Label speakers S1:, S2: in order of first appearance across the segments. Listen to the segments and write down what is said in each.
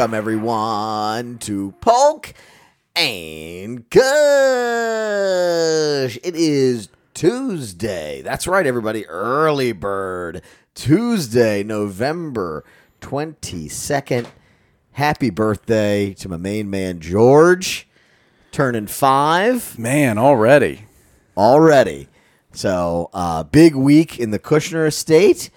S1: Welcome everyone to Polk and Kush. It is Tuesday. That's right, everybody. Early bird. Tuesday, November 22nd. Happy birthday to my main man, George. Turning five
S2: Man, already.
S1: already. So, uh, big week in the Kushner estate,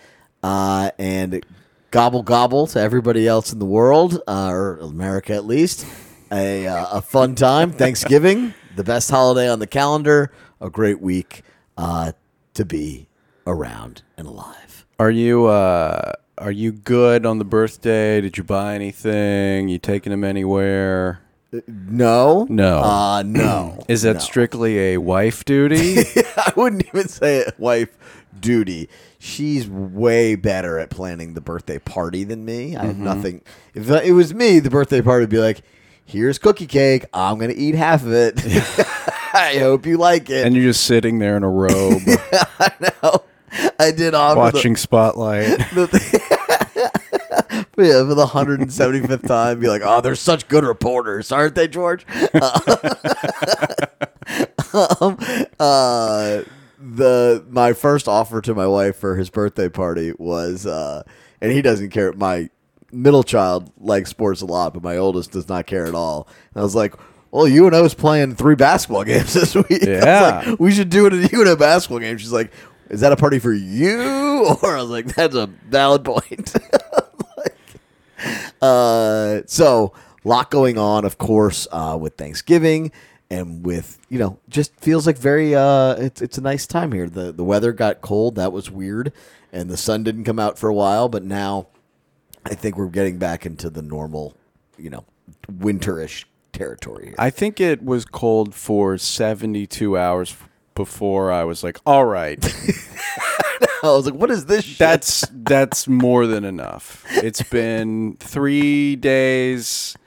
S1: uh, and gobble gobble to everybody else in the world, uh, or America at least. A, uh, a fun time. Thanksgiving, the best holiday on the calendar. A great week uh, to be around and alive.
S2: Are you uh are you good on the birthday? Did you buy anything? You taking him anywhere?
S1: No,
S2: No.
S1: uh, no.
S2: Is that
S1: no.
S2: strictly a wife duty?
S1: I wouldn't even say it wife duty. She's way better at planning the birthday party than me. I have
S2: Mm-hmm.
S1: nothing. If it was me, the birthday party would be like, "Here's cookie cake. I'm gonna eat half of it. I hope you like it."
S2: and you're just sitting there in a robe
S1: I know. I did offer
S2: watching Spotlight.
S1: the, the yeah, for the 175th time, be like, "Oh, they're such good reporters, aren't they, George?" um, uh, the my first offer to my wife for his birthday party was, uh, and he doesn't care. My middle child likes sports a lot, but my oldest does not care at all. And I was like. Well, you and I was playing three basketball games this week. I was
S2: Yeah.
S1: like, we should do it at you and a basketball game. She's like, is that a party for you? Or I was like, that's a valid point. Uh, so lot going on, of course, uh, with Thanksgiving and with you know, just feels like very. Uh, it's it's a nice time here. the The weather got cold. That was weird, and the sun didn't come out for a while. But now, I think we're getting back into the normal, you know, winterish territory here.
S2: I think it was cold for 72 hours before I was like, "All right,
S1: I was like, what is this? Shit?
S2: that's that's more than enough. It's been 3 days.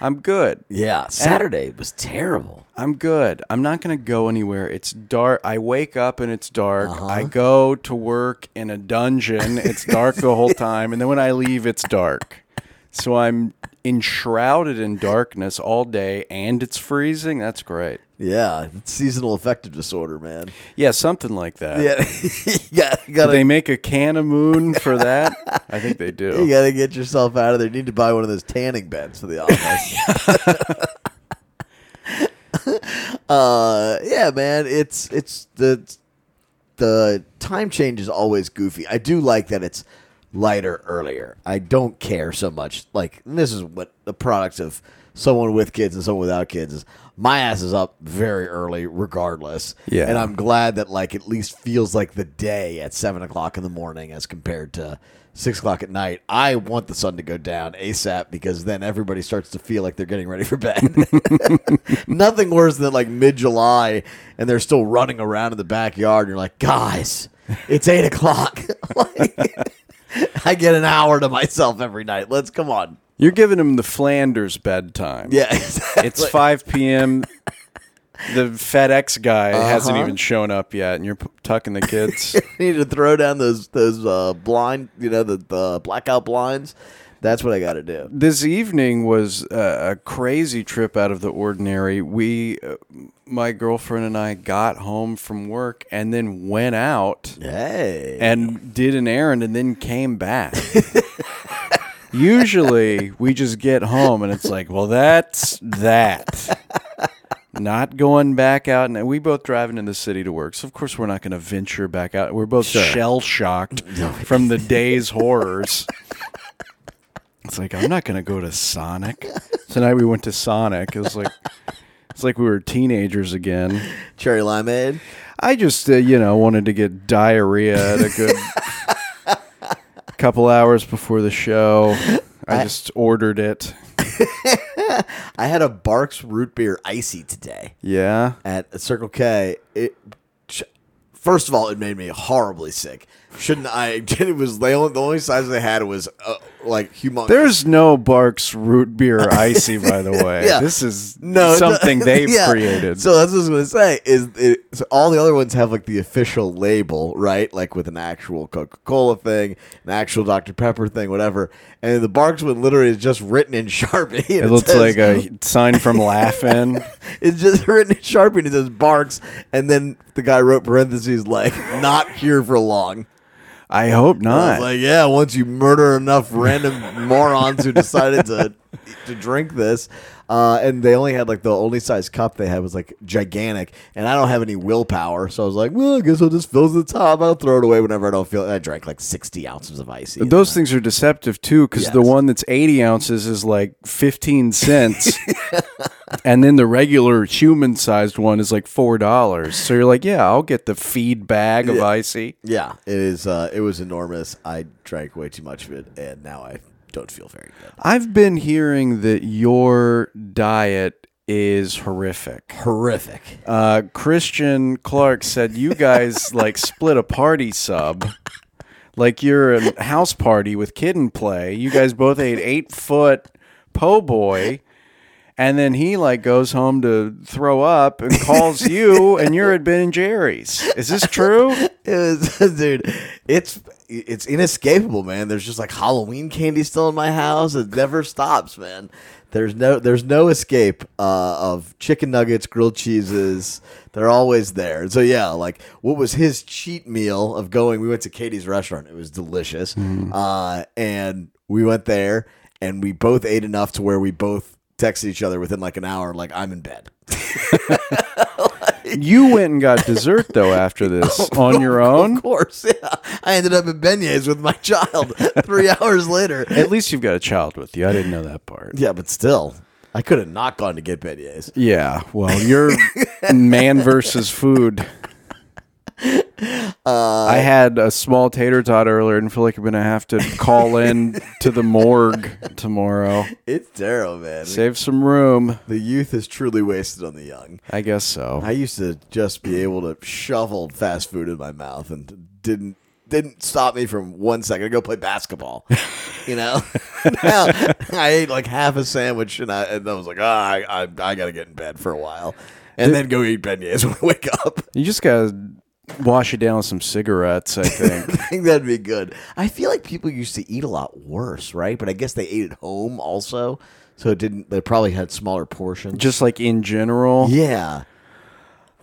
S2: I'm good.
S1: yeah. Saturday was terrible.
S2: I'm good. I'm not going to go anywhere. It's dark. I wake up and it's dark.
S1: Uh-huh.
S2: I go to work in a dungeon. It's dark the whole time. And then when I leave, it's dark. So I'm enshrouded in darkness all day and it's freezing. That's great.
S1: Yeah, it's seasonal affective disorder, man.
S2: Yeah, something like that.
S1: Yeah, you got
S2: Do
S1: gotta
S2: they make a can of moon for that? I think they do.
S1: You got to get yourself out of there. You need to buy one of those tanning beds for the office. uh, yeah, man, it's it's the the time change is always goofy. I do like that it's lighter earlier. I don't care so much. Like this is what the product of someone with kids and someone without kids is. My ass is up very early, regardless.
S2: Yeah.
S1: and I'm glad that like at least feels like the day at seven o'clock in the morning as compared to six o'clock at night. I want the sun to go down ASAP because then everybody starts to feel like they're getting ready for bed. Nothing worse than like mid July and they're still running around in the backyard. And you're like, guys, it's eight o'clock. Like, I get an hour to myself every night. Let's come on.
S2: You're giving them the Flanders bedtime.
S1: Yeah, exactly.
S2: It's 5 p.m. The FedEx guy hasn't
S1: Uh-huh.
S2: even shown up yet, and you're p- tucking the kids.
S1: you need to throw down those those uh, blind, you know, the, the blackout blinds. That's what I got to do.
S2: this evening was a, a crazy trip out of the ordinary. We, uh, my girlfriend and I, got home from work and then went out
S1: Hey,
S2: and did an errand and then came back. Usually, we just get home and it's like, well, that's that. Not going back out, and we both driving in the city to work. So of course we're not going to venture back out. We're both shell shocked from the day's horrors. It's like I'm not going to go to Sonic. Tonight we went to Sonic. It was like it's like we were teenagers again.
S1: cherry limeade.
S2: I just, uh, you know, wanted to get diarrhea at a good couple hours before the show. I just ordered it.
S1: I had a Barq's root beer icy today
S2: Yeah.
S1: at Circle K. It First of all, it made me horribly sick. Shouldn't I? It was the only, the only size they had was uh, like humongous.
S2: There's no Barq's root beer icy, by the way.
S1: Yeah.
S2: This is
S1: no
S2: something they've
S1: yeah.
S2: created.
S1: So that's what I was going to say. Is it, so all the other ones have like the official label, right? Like with an actual Coca Cola thing, an actual Dr Pepper thing, whatever. And the Barq's one literally is just written in Sharpie. and
S2: it looks
S1: says-
S2: like a sign from Laughing.
S1: It's just written in Sharpie and it says Barq's, and then the guy wrote parentheses like "not here for long."
S2: I hope
S1: I was
S2: not.
S1: like, yeah, once you murder enough random morons who decided to to drink this, uh, and they only had like the only size cup they had was like gigantic, and I don't have any willpower, so I was like, well, I guess I'll just fill to the top. I'll throw it away whenever I don't feel. It. I drank like sixty ounces of icy.
S2: Those things are deceptive too, because the one that's 80 ounces is like 15 cents. and then the regular human sized one is like $4. So you're like, yeah, I'll get the feed bag of icy.
S1: yeah, it is. Uh, it was enormous. I drank way too much of it, and now I don't feel very good.
S2: I've been hearing that your diet is horrific.
S1: Horrific.
S2: Uh, Christian Clark said you guys like split a party sub. Like you're a house party with kid and play. You guys both ate eight foot po' boy. And then he like goes home to throw up and calls you and you're at Ben and Jerry's. Is this true?
S1: It was, dude. It's it's inescapable, man. There's just like Halloween candy still in my house. It never stops, man. There's no there's no escape uh, of chicken nuggets, grilled cheeses. They're always there. So yeah, like what was his cheat meal of going? We went to Katie's restaurant. It was delicious, uh, and we went there and we both ate enough to where we both texted each other within like an hour. Like I'm in bed.
S2: You went and got dessert though after this on your own.
S1: Of course, yeah. I ended up in beignets with my child three hours later.
S2: At least you've got a child with you. I didn't know that part.
S1: Yeah, but still, I could have not gone to get beignets.
S2: Yeah, well, you're man versus food. I had a small tater tot earlier and feel like I'm going to have to call in to the morgue tomorrow.
S1: It's terrible, man.
S2: Save some room.
S1: The youth is truly wasted on the young.
S2: I guess so.
S1: I used to just be able to shovel fast food in my mouth and didn't didn't stop me from one second to go play basketball. You know, now I ate like half a sandwich and I and I was like, ah, I, I I gotta get in bed for a while, and then go eat beignets when I wake up.
S2: You just got to wash it down with some cigarettes, I think.
S1: I think that'd be good. I feel like people used to eat a lot worse, right? But I guess they ate at home also, so it didn't. They probably had smaller portions.
S2: just like in general.
S1: yeah,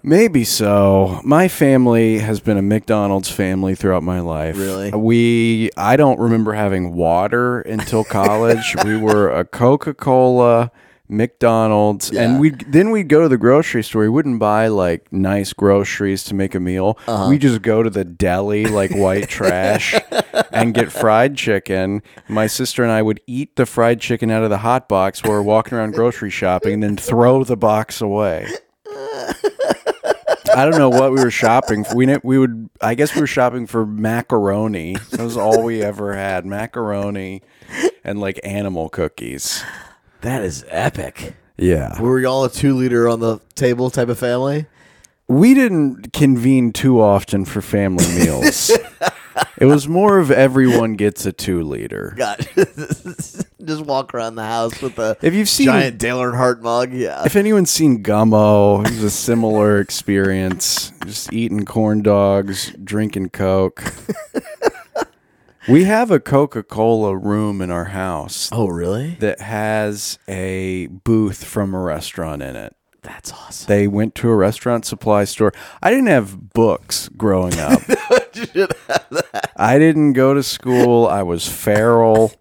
S2: Maybe so. My family has been a McDonald's family throughout my life.
S1: Really?
S2: We I don't remember having water until college. we were a Coca-Cola, McDonald's,
S1: Yeah.
S2: and we then we'd go to the grocery store. We wouldn't buy like nice groceries to make a meal.
S1: Uh-huh.
S2: We just go to the deli like white trash and get fried chicken. My sister and I would eat the fried chicken out of the hot box while we're walking around grocery shopping and then throw the box away. I don't know what we were shopping for. We ne- we would I guess we were shopping for macaroni. That was all we ever had, macaroni and like animal cookies.
S1: That is epic.
S2: Yeah.
S1: Were y'all a two liter on the table type of family?
S2: We didn't convene too often for family meals. it was more of everyone gets a 2 liter.
S1: God, just walk around the house with a
S2: If you've seen
S1: giant Dale Earnhardt mug. Yeah,
S2: if anyone's seen Gummo, it was a similar experience. Just eating corn dogs, drinking Coke. we have a Coca Cola room in our house
S1: Oh, really?
S2: that has a booth from a restaurant in it.
S1: That's awesome.
S2: They went to a restaurant supply store. I didn't have books growing up. I didn't go to school. I was feral.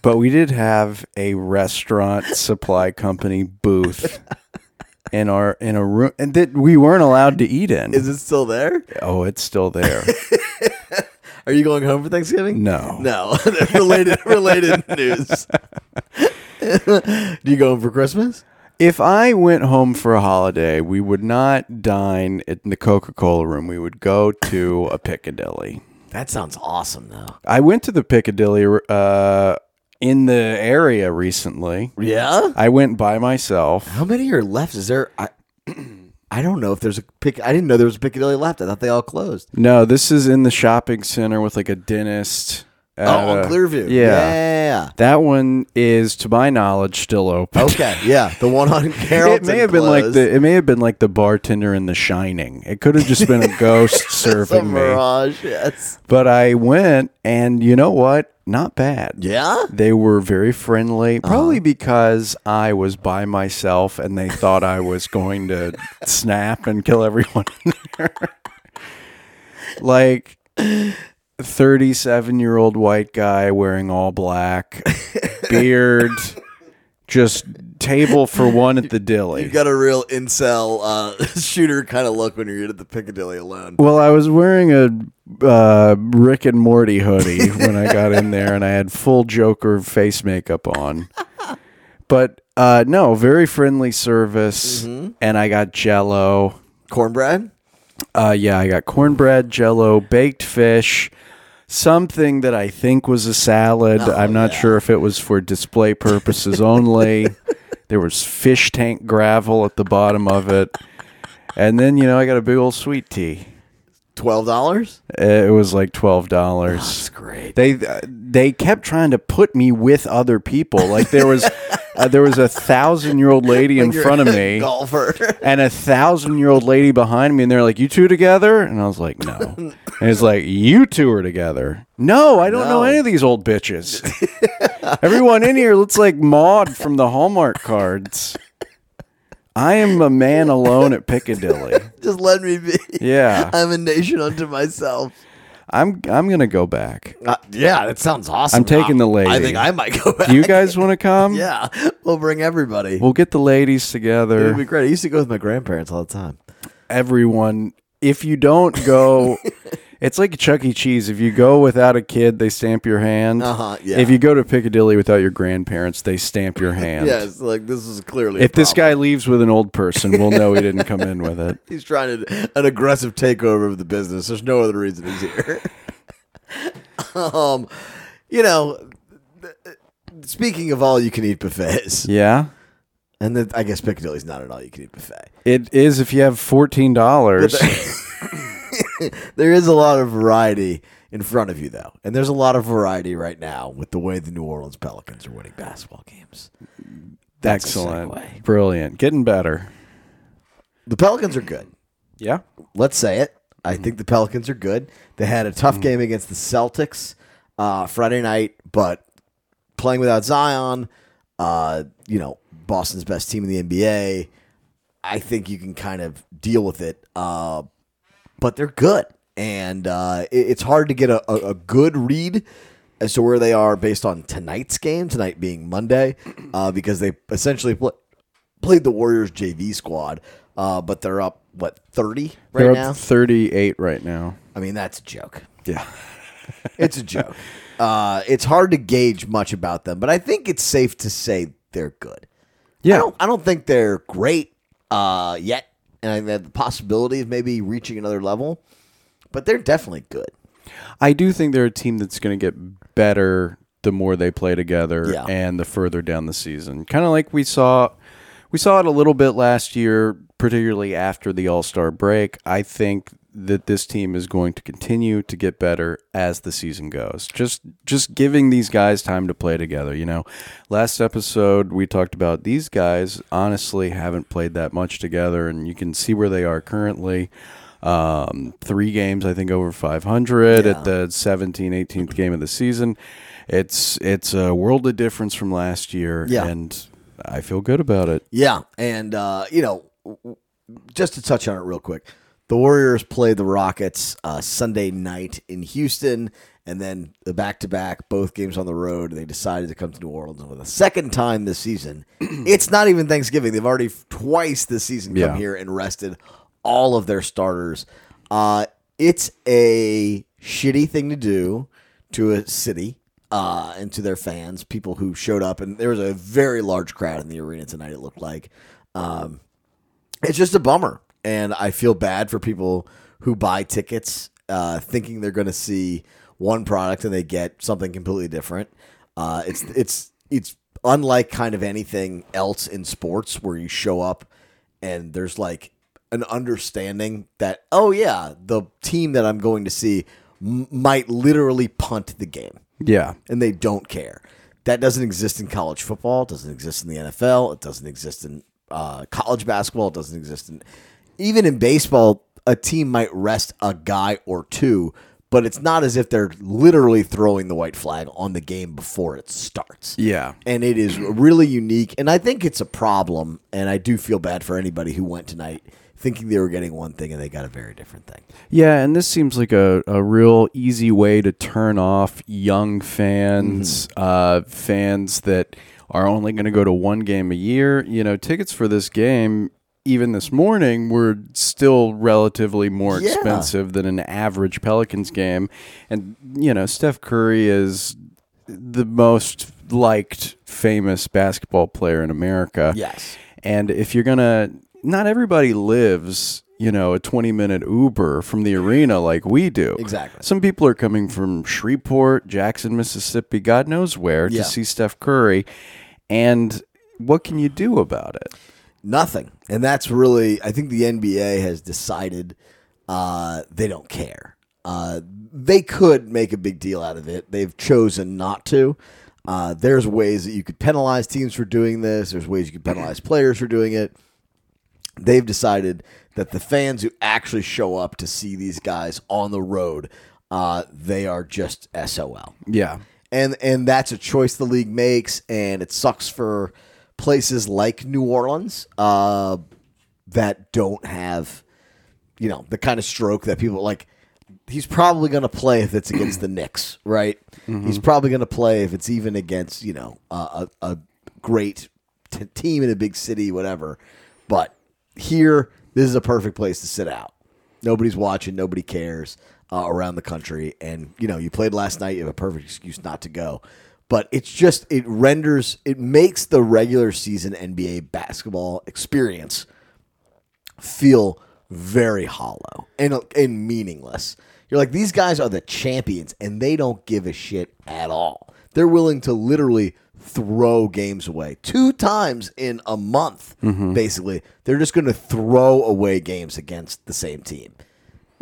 S2: But we did have a restaurant supply company booth in our in a room and that we weren't allowed to eat in.
S1: Is it still there?
S2: oh, it's still there.
S1: Are you going home for Thanksgiving?
S2: No.
S1: No. related related news. Do you go home for Christmas?
S2: If I went home for a holiday, we would not dine in the Coca-Cola room. We would go to a Piccadilly.
S1: That sounds awesome, though.
S2: I went to the Piccadilly uh, in the area recently.
S1: Yeah.
S2: I went by myself.
S1: How many are left? Is there? I, I don't know if there's a pick. I didn't know there was a Piccadilly left. I thought they all closed.
S2: No, this is in the shopping center with like a dentist.
S1: Oh, on Clearview.
S2: Yeah.
S1: Yeah.
S2: That one is, to my knowledge, still open.
S1: Okay. Yeah. The one on Carrollton.
S2: it may have been like the it may have been like the bartender in The Shining. It could have just been a ghost
S1: It's a
S2: serving me.
S1: mirage. Yes.
S2: But I went, and you know what? Not bad.
S1: Yeah.
S2: They were very friendly,
S1: Uh-huh.
S2: probably because I was by myself and they thought I was going to snap and kill everyone in there. like 37 year old white guy wearing all black, beard, just table for one at the dilly.
S1: You've got a real incel uh, shooter kind of look when you're at the Piccadilly alone.
S2: Well, I was wearing a uh, Rick and Morty hoodie when I got in there, and I had full Joker face makeup on. But uh, no, very friendly service, and I got Jello.
S1: Cornbread.
S2: Uh, yeah, I got cornbread, Jello, baked fish, something that I think was a salad. Oh, I'm not sure if it was for display purposes only. there was fish tank gravel at the bottom of it, and then you know I got a big old sweet tea.
S1: Twelve dollars.
S2: It was like twelve dollars.
S1: Oh, that's great.
S2: They uh, they kept trying to put me with other people. Like there was uh, there was a thousand year old lady in front of me
S1: golfer.
S2: and a thousand year old lady behind me, and they're like, "You two together?" And I was like, "No." And it's like, "You two are together?" No, I don't know any of these old bitches. Everyone in here looks like Maud from the Hallmark cards. I am a man alone at Piccadilly.
S1: Just let me be.
S2: Yeah.
S1: I'm a nation unto myself.
S2: I'm I'm gonna go back.
S1: Uh, yeah, that sounds awesome.
S2: I'm taking the
S1: I- I think I might go back.
S2: Do you guys want to come?
S1: Yeah, we'll bring everybody.
S2: We'll get the ladies together.
S1: It would be great. I used to go with my grandparents all the time.
S2: Everyone. If you don't go, it's like Chuck E. Cheese. If you go without a kid, they stamp your hand.
S1: Uh-huh, yeah.
S2: If you go to Piccadilly without your grandparents, they stamp your hand.
S1: Yes, like this is clearly. a
S2: If this guy leaves with an old person, we'll know he didn't come in with it.
S1: he's trying to an aggressive takeover of the business, there's no other reason he's here. um, you know, speaking of all you can eat buffets,
S2: Yeah.
S1: and then I guess Piccadilly's not an all you can eat buffet.
S2: It is if you have fourteen dollars.
S1: There is a lot of variety in front of you, though, and there's a lot of variety right now with the way the New Orleans Pelicans are winning basketball games. That's
S2: Excellent. Brilliant. Getting better.
S1: The Pelicans are good.
S2: Yeah.
S1: let's say it. I think the Pelicans are good. They had a tough game against the Celtics uh, Friday night, but playing without Zion, uh, you know, Boston's best team in the NBA, I think you can kind of deal with it. Uh, but they're good, and uh, it- it's hard to get a, a, a good read as to where they are based on tonight's game. Tonight being Monday, uh, because they essentially pl- played the Warriors JV squad, uh, but they're up what thirty right
S2: They're
S1: now.
S2: up thirty-eight right now.
S1: I mean, that's a joke.
S2: Yeah.
S1: It's a joke. uh, it's hard to gauge much about them, but I think it's safe to say they're good. I
S2: Yeah.
S1: don't, I don't think they're great uh, yet, and I have the possibility of maybe reaching another level, but they're definitely good.
S2: I do think they're a team that's going to get better the more they play together
S1: Yeah.
S2: and the further down the season. Kind of like we saw we saw it a little bit last year, particularly after the All-Star break. I think that this team is going to continue to get better as the season goes. Just just giving these guys time to play together, you know. Last episode we talked about these guys honestly haven't played that much together and you can see where they are currently um, three games I think over 500
S1: Yeah.
S2: at the 17 18th game of the season it's it's a world of difference from last year
S1: Yeah.
S2: and I feel good about it
S1: Yeah, and uh, you know, just to touch on it real quick, the Warriors played the Rockets uh, Sunday night in Houston, and then the back-to-back, both games on the road. They decided to come to New Orleans and for the second time this season. it's not even Thanksgiving; they've already twice this season come
S2: Yeah.
S1: here and rested all of their starters. Uh, it's a shitty thing to do to a city uh, and to their fans, people who showed up, and there was a very large crowd in the arena tonight. It looked like um, it's just a bummer, and I feel bad for people who buy tickets uh, thinking they're going to see one product and they get something completely different. Uh, it's it's it's unlike kind of anything else in sports where you show up and there's like an understanding that oh yeah, the team that I'm going to see m- might literally punt the game
S2: Yeah.
S1: and they don't care. That doesn't exist in college football. It doesn't exist in the NFL. It doesn't exist in uh, college basketball. It doesn't exist in even in baseball. A team might rest a guy or two, but it's not as if they're literally throwing the white flag on the game before it starts.
S2: Yeah.
S1: And it is really unique. And I think it's a problem. And I do feel bad for anybody who went tonight thinking they were getting one thing and they got a very different thing.
S2: Yeah, and this seems like a, a real easy way to turn off young fans, uh, fans that are only going to go to one game a year. You know, tickets for this game, even this morning, were still relatively more
S1: Yeah.
S2: expensive than an average Pelicans game. And, you know, Steph Curry is the most liked, famous basketball player in America.
S1: Yes.
S2: And if you're gonna, not everybody lives, you know, a 20 minute Uber from the arena like we do.
S1: Exactly.
S2: Some people are coming from Shreveport, Jackson, Mississippi, God knows where,
S1: Yeah.
S2: to see Steph Curry. And what can you do about it?
S1: Nothing. And that's really, I think the NBA has decided uh, they don't care. Uh, they could make a big deal out of it. They've chosen not to. Uh, there's ways that you could penalize teams for doing this. There's ways you could penalize players for doing it. They've decided that the fans who actually show up to see these guys on the road, uh, they are just SOL
S2: Yeah.
S1: and and that's a choice the league makes, and it sucks for places like New Orleans uh, that don't have, you know, the kind of stroke that people like. He's probably going to play if it's against the Knicks, right? He's probably going to play if it's even against you know a, a, a great t- team in a big city, whatever. But here, this is a perfect place to sit out. Nobody's watching. Nobody cares uh, around the country. And you know, you played last night. You have a perfect excuse not to go. But it's just it renders it makes the regular season NBA basketball experience feel very hollow and and meaningless. You're like these guys are the champions and they don't give a shit at all. They're willing to literally throw games away two times in a month. Mm-hmm. Basically, they're just going to throw away games against the same team.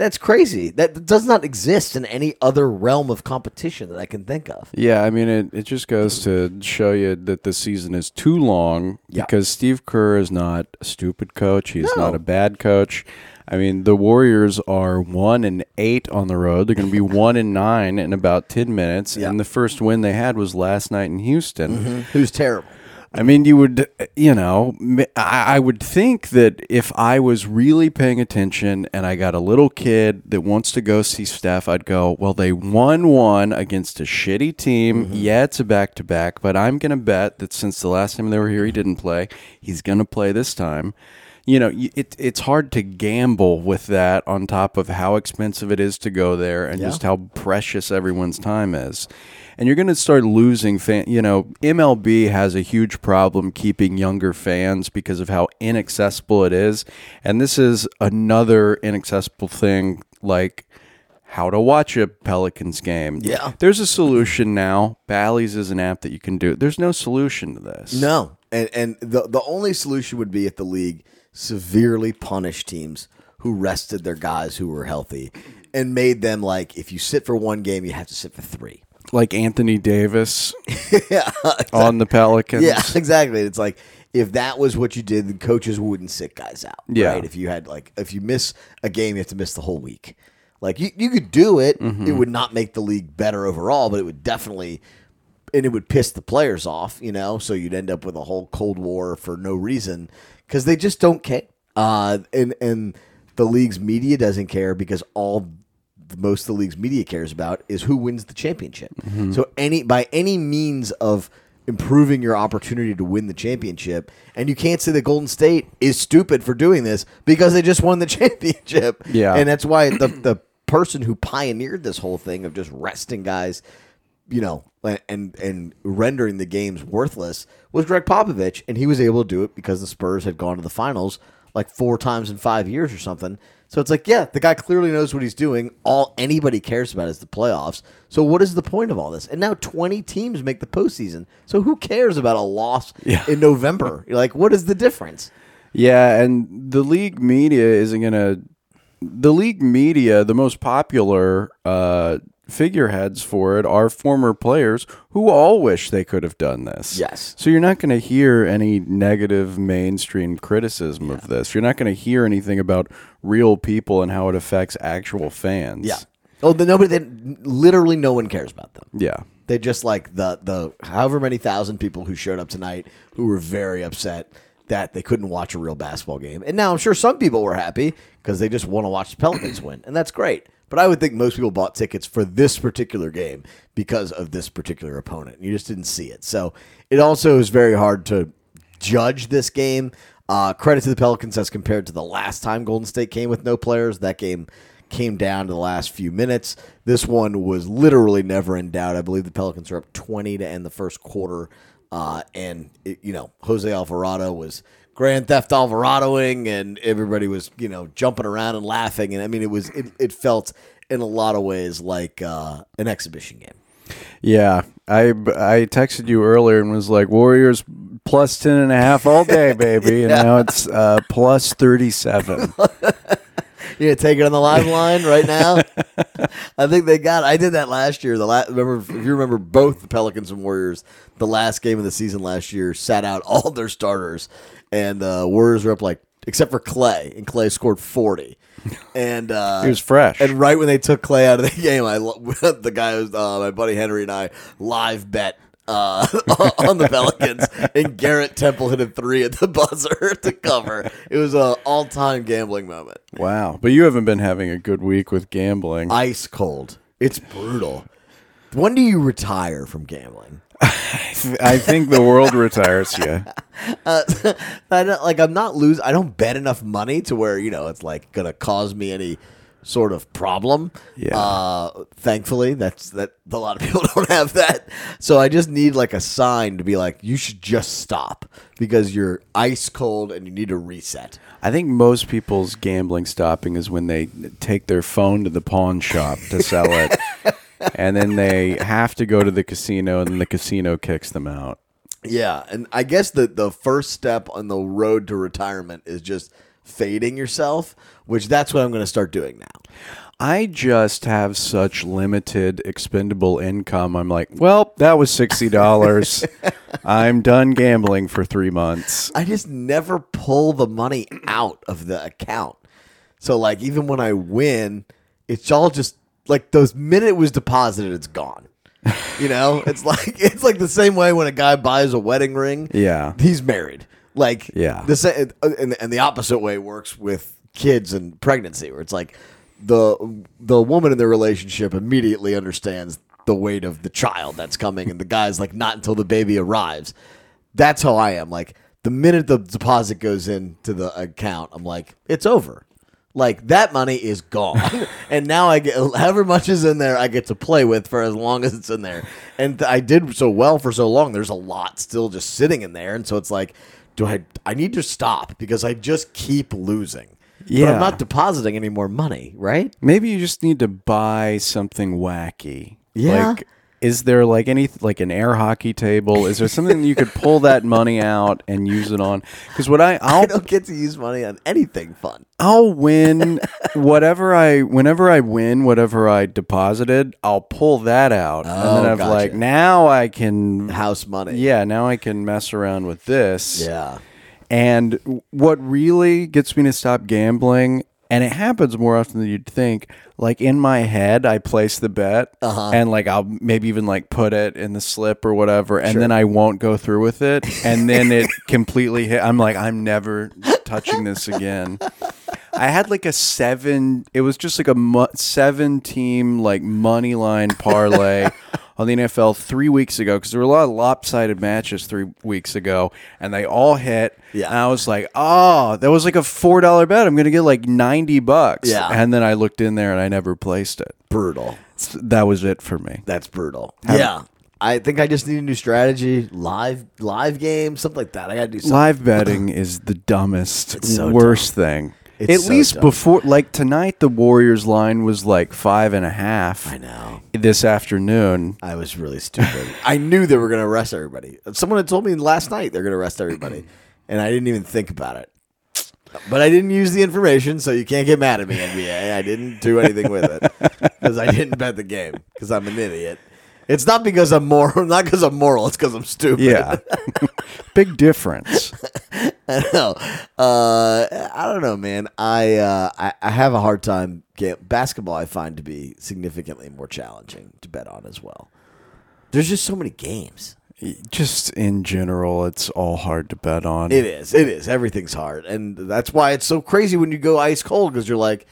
S1: That's crazy. That does not exist in any other realm of competition that I can think of.
S2: Yeah, I mean, it, it just goes to show you that the season is too long
S1: Yeah.
S2: because Steve Kerr is not a stupid coach. He's
S1: No.
S2: not a bad coach. I mean, the Warriors are one and eight on the road. They're going to be one and nine in about 10 minutes.
S1: Yeah.
S2: And the first win they had was last night in Houston. Mm-hmm.
S1: Who's terrible?
S2: I mean, you would, you know, I would think that if I was really paying attention and I got a little kid that wants to go see Steph, I'd go, well, they won one against a shitty team. Mm-hmm. Yeah, it's a back to back, but I'm going to bet that since the last time they were here, he didn't play, he's going to play this time. You know, it, it's hard to gamble with that on top of how expensive it is to go there and
S1: Yeah.
S2: just how precious everyone's time is and you're going to start losing fan. You know, MLB has a huge problem keeping younger fans because of how inaccessible it is, and this is another inaccessible thing, like how to watch a Pelicans game.
S1: Yeah.
S2: there's a solution now. Bally's is an app that you can do. There's no solution to this.
S1: No, and and the the only solution would be if the league severely punished teams who rested their guys who were healthy and made them like if you sit for one game, you have to sit for three.
S2: Like Anthony Davis
S1: yeah,
S2: on the Pelicans.
S1: yeah, exactly. It's like if that was what you did, the coaches wouldn't sit guys out.
S2: Yeah.
S1: right? If you had like if you miss a game, you have to miss the whole week. Like you, you could do it.
S2: Mm-hmm.
S1: It would not make the league better overall, but it would definitely and it would piss the players off, you know. So you'd end up with a whole cold war for no reason because they just don't care. Uh, and and the league's media doesn't care because all most of the league's media cares about is who wins the championship. So any by any means of improving your opportunity to win the championship, and you can't say that Golden State is stupid for doing this because they just won the championship.
S2: Yeah.
S1: and that's why the the person who pioneered this whole thing of just resting guys you know, and and rendering the games worthless was Gregg Popovich, and he was able to do it because the Spurs had gone to the finals like four times in five years or something. So it's like, yeah, the guy clearly knows what he's doing. All anybody cares about is the playoffs. So what is the point of all this? And now twenty teams make the postseason. So who cares about a loss
S2: Yeah.
S1: in November? You're like, what is the difference?
S2: Yeah, and the league media isn't gonna. The league media, the most popular uh, figureheads for it are former players who all wish they could have done this.
S1: Yes.
S2: So you're not going to hear any negative mainstream criticism of this. You're not going to hear anything about real people and how it affects actual fans.
S1: Yeah. Oh, the nobody. They, literally, no one cares about them.
S2: Yeah.
S1: They just like the the however many thousand people who showed up tonight who were very upset that they couldn't watch a real basketball game. And now I'm sure some people were happy because they just want to watch the Pelicans win, and that's great. But I would think most people bought tickets for this particular game because of this particular opponent. You just didn't see it. So it also is very hard to judge this game. Uh, credit to the Pelicans as compared to the last time Golden State came with no players. That game came down to the last few minutes. This one was literally never in doubt. I believe the Pelicans are up 20 to end the first quarter. Uh, and, it, you know, Jose Alvarado was Grand Theft Alvaradoing, and everybody was, you know, jumping around and laughing. And I mean, it was, it, it felt in a lot of ways like uh, an exhibition game.
S2: Yeah, I I texted you earlier and was like Warriors plus 10 and a half all day, baby. And now it's uh, plus 37.
S1: You gonna take it on the live line right now? I think they got. I did that last year. The last remember if you remember both the Pelicans and Warriors. The last game of the season last year sat out all their starters, and the Warriors were up like except for Clay, and Clay scored forty. And uh,
S2: He was fresh.
S1: And right when they took Clay out of the game, I the guy was uh, my buddy Henry and I live bet uh, on the Pelicans, and Garrett Temple hit a three at the buzzer to cover. It was a all time gambling moment.
S2: wow. But you haven't been having a good week with gambling.
S1: Ice cold. It's brutal. When do you retire from gambling?
S2: I think the world retires you.
S1: I don't, like I'm not lose. I don't bet enough money to where you know it's like gonna cause me any sort of problem.
S2: Yeah.
S1: Uh, thankfully, that's that. A lot of people don't have that. So I just need like a sign to be like, you should just stop because you're ice cold and you need to reset.
S2: I think most people's gambling stopping is when they take their phone to the pawn shop to sell it. And then they have to go to the casino and the casino kicks them out.
S1: Yeah, and I guess the the first step on the road to retirement is just fading yourself, which that's what I'm going to start doing now.
S2: I just have such limited expendable income. I'm like, well, that was $60. I'm done gambling for 3 months.
S1: I just never pull the money out of the account. So like even when I win, it's all just like those minute it was deposited, it's gone. You know, it's like it's like the same way when a guy buys a wedding ring.
S2: Yeah.
S1: he's married. Like
S2: Yeah.
S1: the sa- uh, and, and the opposite way works with kids and pregnancy, where it's like the the woman in the relationship immediately understands the weight of the child that's coming, and the guy's like not until the baby arrives. That's how I am. Like the minute the deposit goes into the account, I'm like, it's over. Like that money is gone, and now I get however much is in there. I get to play with for as long as it's in there, and th- I did so well for so long. There's a lot still just sitting in there, and so it's like, do I? I need to stop because I just keep losing. but
S2: Yeah.
S1: I'm not depositing any more money, right?
S2: Maybe you just need to buy something wacky.
S1: Yeah.
S2: Like, is there like any like an air hockey table? Is there something you could pull that money out and use it on? Because what I
S1: I
S2: I'll
S1: don't get to use money on anything fun.
S2: I'll win whatever I whenever I win whatever I deposited, I'll pull that out, and
S1: Oh,
S2: then I'm
S1: gotcha.
S2: like now I can
S1: House money.
S2: yeah now I can mess around with this.
S1: Yeah.
S2: And what really gets me to stop gambling, and it happens more often than you'd think, like in my head, I place the bet
S1: Uh-huh.
S2: and like I'll maybe even like put it in the slip or whatever, and then I won't go through with it. And then it completely hit. I'm like, I'm never touching this again. I had like a seven, it was just like a mu- seven team like money line parlay on the NFL three weeks ago because there were a lot of lopsided matches three weeks ago and they all hit.
S1: Yeah.
S2: And I was like, oh, that was like a $4 bet. I'm going to get like 90 bucks.
S1: Yeah.
S2: And then I looked in there and I never placed it.
S1: Brutal.
S2: That was it for me.
S1: That's brutal. yeah. I think I just need a new strategy. Live live game, something like that. I gotta do something.
S2: Live betting is the dumbest,
S1: so
S2: worst thing.
S1: It's
S2: At
S1: so
S2: least
S1: dumb.
S2: before, like tonight, the Warriors line was like five and a half.
S1: I know.
S2: This afternoon,
S1: I was really stupid. I knew they were gonna arrest everybody. Someone had told me last night they're gonna arrest everybody. And I didn't even think about it. But I didn't use the information, so you can't get mad at me, NBA. I didn't do anything with it because I didn't bet the game because I'm an idiot. It's not because I'm moral, not because I'm moral. It's because I'm stupid.
S2: Yeah. Big difference.
S1: I know. Uh, I don't know, man. I, uh, I I have a hard time. Get, basketball, I find to be significantly more challenging to bet on as well. There's just so many games.
S2: Just in general, it's all hard to bet on.
S1: It is. It is. Everything's hard. And that's why it's so crazy when you go ice cold because you're like,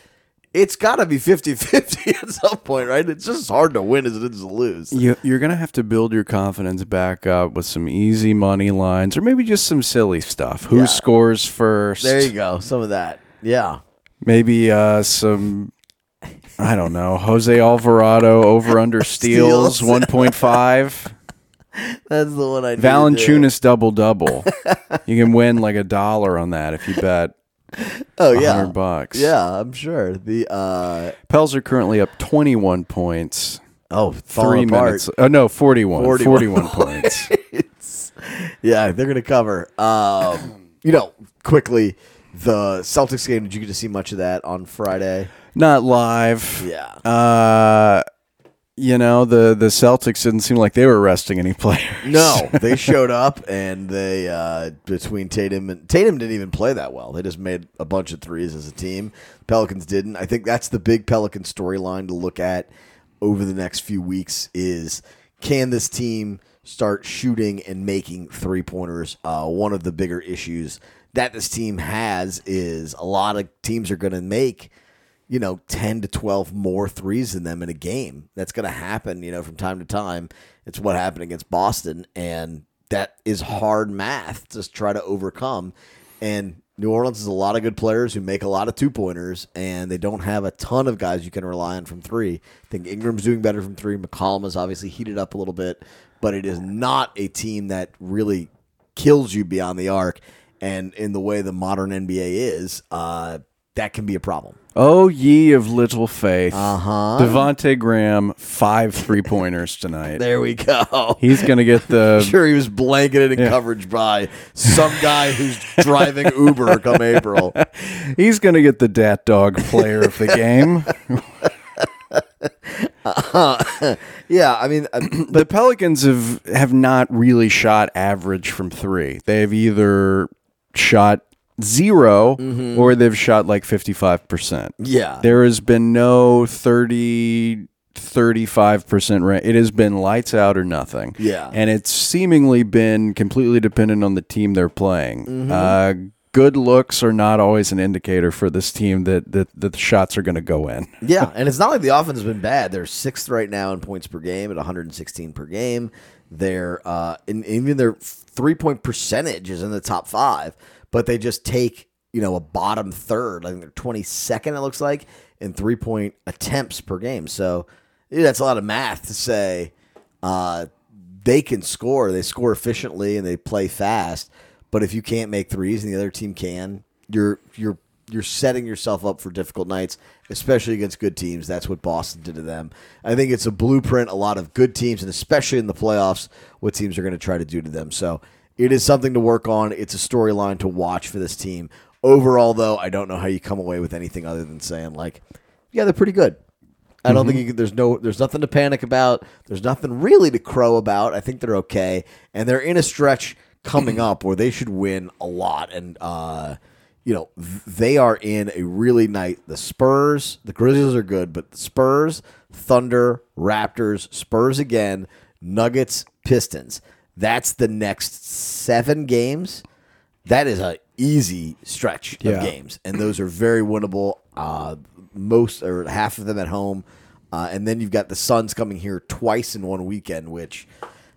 S1: it's got to be 50 50 at some point, right? It's just as hard to win as it is to lose.
S2: You, you're going to have to build your confidence back up with some easy money lines or maybe just some silly stuff. Who
S1: Yeah.
S2: scores first?
S1: There you go. Some of that. Yeah.
S2: Maybe uh, some, I don't know, Jose Alvarado over under steals,
S1: Steals.
S2: 1.5.
S1: That's the one I do.
S2: Valanciunas double double. you can win like a dollar on that if you bet
S1: Oh, yeah.
S2: hundred bucks.
S1: Yeah, I'm sure. The, uh,
S2: Pels are currently up 21 points.
S1: oh,
S2: Three
S1: apart.
S2: minutes. Oh, no, 41.
S1: 41
S2: 41, points.
S1: It's- yeah, they're going to cover. Um, you know, quickly, the Celtics game, did you get to see much of that on Friday?
S2: Not live.
S1: Yeah.
S2: Uh, you know, the, the Celtics didn't seem like they were resting any players.
S1: No, they showed up and they uh, between Tatum and Tatum didn't even play that well. They just made a bunch of threes as a team. Pelicans didn't. I think that's the big Pelican storyline to look at over the next few weeks is can this team start shooting and making three pointers? Uh, one of the bigger issues that this team has is a lot of teams are going to make you know, 10 to 12 more threes than them in a game. That's going to happen, you know, from time to time. It's what happened against Boston. And that is hard math to try to overcome. And New Orleans has a lot of good players who make a lot of two pointers, and they don't have a ton of guys you can rely on from three. I think Ingram's doing better from three. McCollum has obviously heated up a little bit, but it is not a team that really kills you beyond the arc. And in the way the modern NBA is, uh, that can be a problem.
S2: Oh, ye of little faith.
S1: Uh-huh.
S2: Devonte' Graham, five three pointers tonight.
S1: There we go.
S2: He's going to get the.
S1: sure he was blanketed in coverage by some guy who's driving Uber come April.
S2: He's going to get the Dat Dog player of the game.
S1: Uh, Yeah, I mean, uh,
S2: the Pelicans have have not really shot average from three. They have either shot 0
S1: Mm-hmm.
S2: or they've shot like 55%.
S1: yeah,
S2: There has been no 30 35% rate. It has been lights out or nothing.
S1: Yeah.
S2: And it's seemingly been completely dependent on the team they're playing.
S1: Mm-hmm.
S2: Uh, good looks are not always an indicator for this team that, that, that the shots are going to go in.
S1: yeah, and it's not like the offense has been bad. They're sixth right now in points per game at 116 per game. They're uh, and even their three point percentage is in the top five, but they just take you know a bottom third. I think they're 22nd. It looks like in three point attempts per game. So yeah, that's a lot of math to say. Uh, they can score. They score efficiently and they play fast. But if you can't make threes and the other team can, you're you're you're setting yourself up for difficult nights, especially against good teams. That's what Boston did to them. I think it's a blueprint a lot of good teams, and especially in the playoffs, what teams are going to try to do to them. So it is something to work on. It's a storyline to watch for this team. Overall, though, I don't know how you come away with anything other than saying like, yeah, they're pretty good. I don't think you can, there's no there's nothing to panic about. There's nothing really to crow about. I think they're okay, and they're in a stretch coming up where they should win a lot. And uh, you know they are in a really nice. The Spurs, the Grizzlies are good, but the Spurs, Thunder, Raptors, Spurs again, Nuggets, Pistons. That's the next seven games. That is a easy stretch
S2: Yeah.
S1: of games, and those are very winnable. Uh, most or half of them at home, uh, and then you've got the Suns coming here twice in one weekend, which.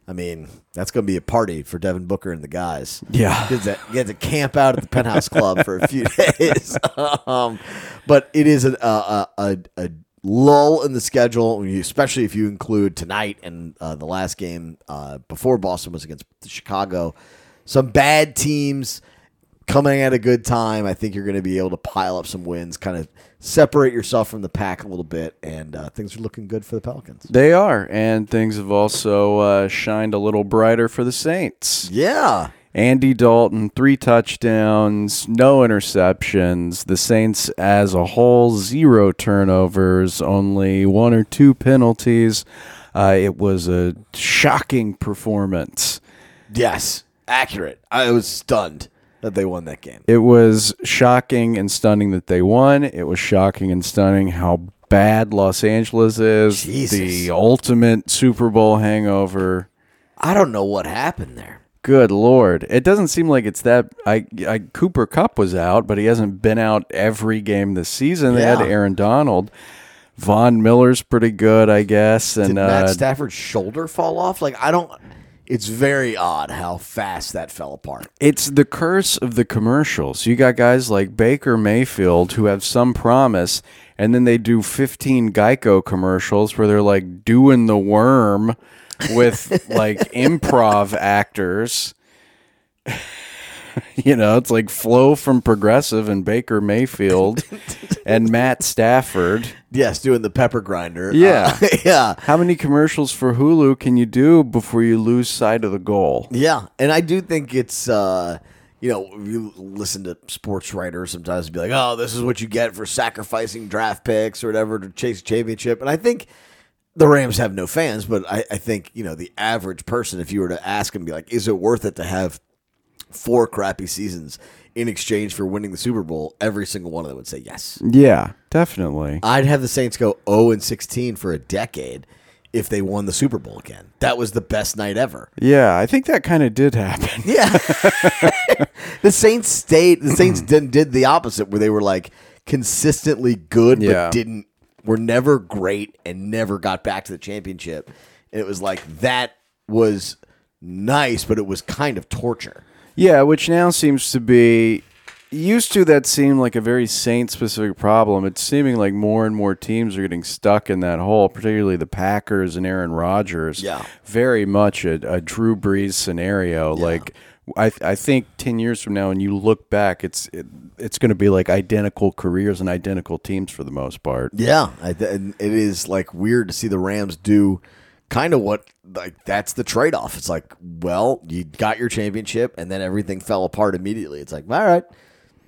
S1: I mean, that's going to be a party for Devin Booker and the guys.
S2: Yeah.
S1: To, get to camp out at the Penthouse Club for a few days. um, but it is a, a, a, a lull in the schedule, especially if you include tonight and uh, the last game uh, before Boston was against Chicago. Some bad teams coming at a good time. I think you're going to be able to pile up some wins, kind of separate yourself from the pack a little bit, and uh, things are looking good for the Pelicans.
S2: They are, and things have also uh, shined a little brighter for the Saints.
S1: Yeah.
S2: Andy Dalton, three touchdowns, no interceptions. The Saints as a whole, zero turnovers, only one or two penalties. Uh, it was a shocking performance.
S1: Yes, accurate. I was stunned that they won that game.
S2: It was shocking and stunning that they won. It was shocking and stunning how bad Los Angeles is.
S1: Jesus.
S2: The ultimate Super Bowl hangover.
S1: I don't know what happened there.
S2: Good lord! It doesn't seem like it's that. I, I Cooper Kupp was out, but he hasn't been out every game this season. They had Aaron Donald. Von Miller's pretty good, I guess,
S1: Did
S2: and
S1: Matt
S2: uh,
S1: Stafford's shoulder fall off? Like I don't. It's very odd how fast that fell apart.
S2: it's the curse of the commercials. You got guys like Baker Mayfield who have some promise, and then they do 15 Geico commercials where they're like doing the worm with like improv actors. you know, it's like Flo from Progressive and Baker Mayfield and Matt Stafford.
S1: Yes, doing the pepper grinder.
S2: Yeah.
S1: Uh, yeah.
S2: How many commercials for Hulu can you do before you lose sight of the goal?
S1: Yeah, and I do think it's uh you know, you listen to sports writers sometimes be like, "Oh, this is what you get for sacrificing draft picks or whatever to chase a championship." And I think the Rams have no fans, but I, I think you know the average person, if you were to ask him, be like, "Is it worth it to have four crappy seasons in exchange for winning the Super Bowl?" Every single one of them would say yes.
S2: Yeah, definitely.
S1: I'd have the Saints go 0 and 16 for a decade if they won the Super Bowl again. That was the best night ever.
S2: Yeah, I think that kind of did happen.
S1: Yeah. the Saints stayed the Saints did, did the opposite where they were like consistently good
S2: Yeah.
S1: but didn't were never great and never got back to the championship. And it was like that was nice, but it was kind of torture.
S2: Yeah, which now seems to be used to that seemed like a very saint specific problem. It's seeming like more and more teams are getting stuck in that hole, particularly the Packers and Aaron Rodgers.
S1: Yeah.
S2: Very much a, a Drew Brees scenario. Like I I think 10 years from now when you look back it's it, it's going to be like identical careers and identical teams for the most part.
S1: Yeah, I and it is like weird to see the Rams do kind of what like that's the trade off. It's like, well, you got your championship, and then everything fell apart immediately. It's like, all right,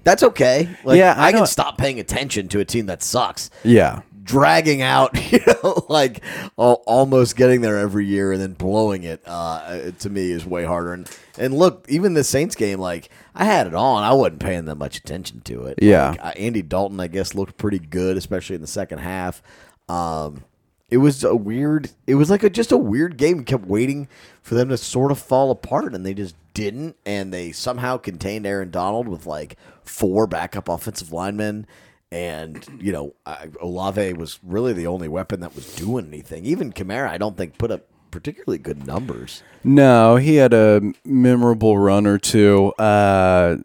S1: that's okay. Like,
S2: Yeah, I
S1: I, can stop paying attention to a team that sucks.
S2: Yeah.
S1: Dragging out, you know, like al- almost getting there every year and then blowing it. Uh, to me, is way harder. And and look, even the Saints game, like I had it on, I wasn't paying that much attention to it.
S2: Yeah.
S1: Like, Andy Dalton, I guess, looked pretty good, especially in the second half. Um, it was a weird. It was like a just a weird game. We kept waiting for them to sort of fall apart, and they just didn't. And they somehow contained Aaron Donald with like four backup offensive linemen. And you know, I, Olave was really the only weapon that was doing anything. Even Kamara, I don't think put up particularly good numbers.
S2: No, he had a memorable run or two. Uh,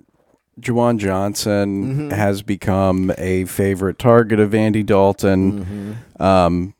S2: Juwan Johnson has become a favorite target of Andy Dalton. Um,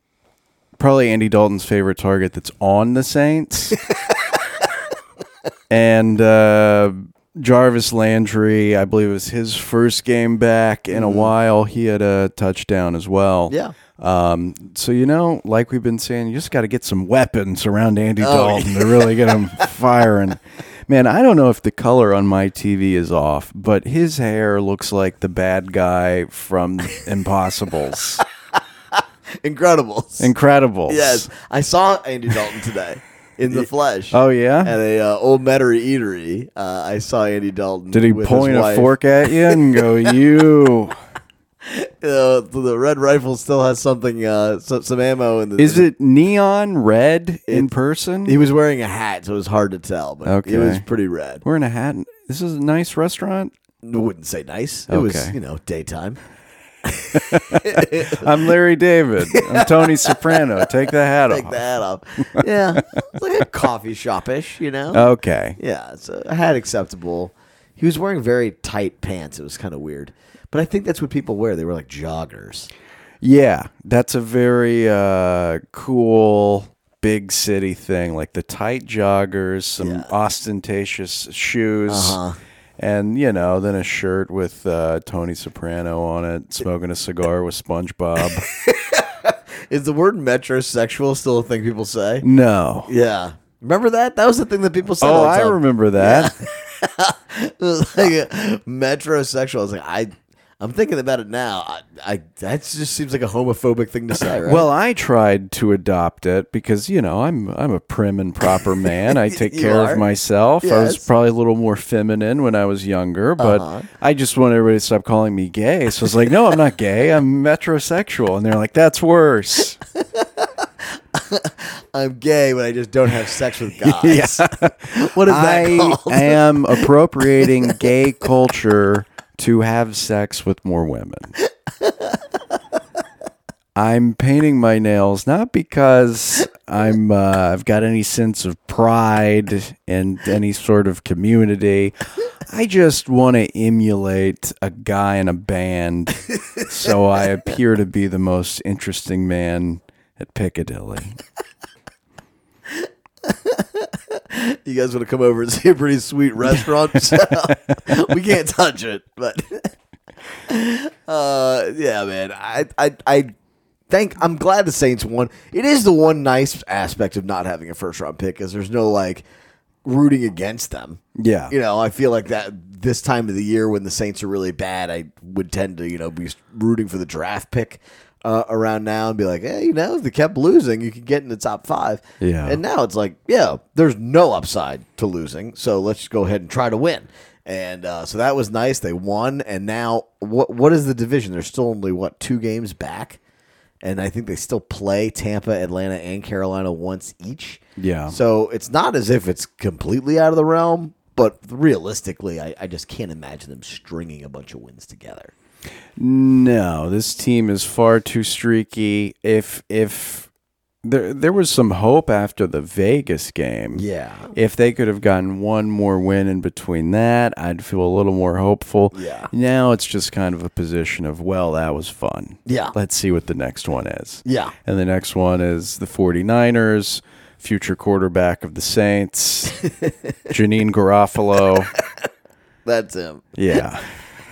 S2: probably Andy Dalton's favorite target that's on the Saints. and uh, Jarvis Landry, I believe it was his first game back in a while. He had a touchdown as well.
S1: Yeah.
S2: Um, so you know, like we've been saying, you just got to get some weapons around Andy
S1: Oh,
S2: Dalton to really get him firing. Man, I don't know if the color on my TV is off, but his hair looks like the bad guy from Impossibles.
S1: Incredibles.
S2: Incredibles.
S1: Yes, I saw Andy Dalton today in the flesh.
S2: Oh yeah.
S1: at a uh, old Metairie eatery. Uh, I saw Andy Dalton.
S2: Did he point a
S1: wife.
S2: fork at you and go, "You"?
S1: Uh, the red rifle still has something, uh, some, some ammo in the.
S2: Is it neon red in person?
S1: He was wearing a hat, so it was hard to tell, but
S2: Okay.
S1: it was pretty red.
S2: Wearing a hat. This is a nice restaurant.
S1: I wouldn't say nice. It was, you know, daytime.
S2: I'm Larry David. I'm Tony Soprano. Take the hat
S1: Take
S2: off.
S1: the hat off. Yeah, it's like a coffee shopish, you know.
S2: Okay.
S1: Yeah, it's a hat acceptable. He was wearing very tight pants. It was kind of weird, but I think that's what people wear. They were like joggers.
S2: Yeah, that's a very uh, cool big city thing, like the tight joggers, some
S1: Yeah.
S2: ostentatious shoes,
S1: Uh-huh.
S2: And you know, then a shirt with uh, Tony Soprano on it, smoking a cigar with SpongeBob.
S1: Is the word metrosexual still a thing people say?
S2: no.
S1: Yeah. Remember that? That was the thing that people said.
S2: Oh, I remember that.
S1: it was like metrosexual. I was like, I, I'm thinking about it now. I, I that just seems like a homophobic thing to say, right?
S2: Well, I tried to adopt it because you know I'm I'm a prim and proper man. I take care
S1: are.
S2: of myself. I was probably a little more feminine when I was younger, but
S1: Uh-huh.
S2: I just want everybody to stop calling me gay. So I was like, no, I'm not gay. I'm metrosexual, and they're like, that's worse.
S1: I'm gay, but I just don't have sex with guys. what is that
S2: I am appropriating gay culture to have sex with more women. I'm painting my nails not because I'm uh, I've got any sense of pride and any sort of community. I just want to emulate a guy in a band, so I appear to be the most interesting man at Piccadilly.
S1: You guys want to come over and see a pretty sweet restaurant? we can't touch it, but uh, yeah, man. I, I, I think I'm glad the Saints won. It is the one nice aspect of not having a first round pick, is there's no like rooting against them.
S2: Yeah.
S1: You know, I feel like that this time of the year when the Saints are really bad, I would tend to, you know, be rooting for the draft pick uh, around now and be like, hey, you know, if they kept losing, you could get in the top five.
S2: Yeah.
S1: And now it's like, yeah, there's no upside to losing. So let's just go ahead and try to win. And uh, so that was nice. They won. And now, what what is the division? They're still only, what, two games back? And I think they still play Tampa, Atlanta, and Carolina once each.
S2: Yeah.
S1: So it's not as if it's completely out of the realm, but realistically, I, I just can't imagine them stringing a bunch of wins together.
S2: No, this team is far too streaky. If if there there was some hope after the Vegas game.
S1: Yeah.
S2: If they could have gotten one more win in between that, I'd feel a little more hopeful.
S1: Yeah.
S2: Now it's just kind of a position of, well, that was fun.
S1: Yeah.
S2: Let's see what the next one is.
S1: Yeah.
S2: And the next one is the 49ers, future quarterback of the Saints, Janine Garofalo.
S1: That's him.
S2: Yeah.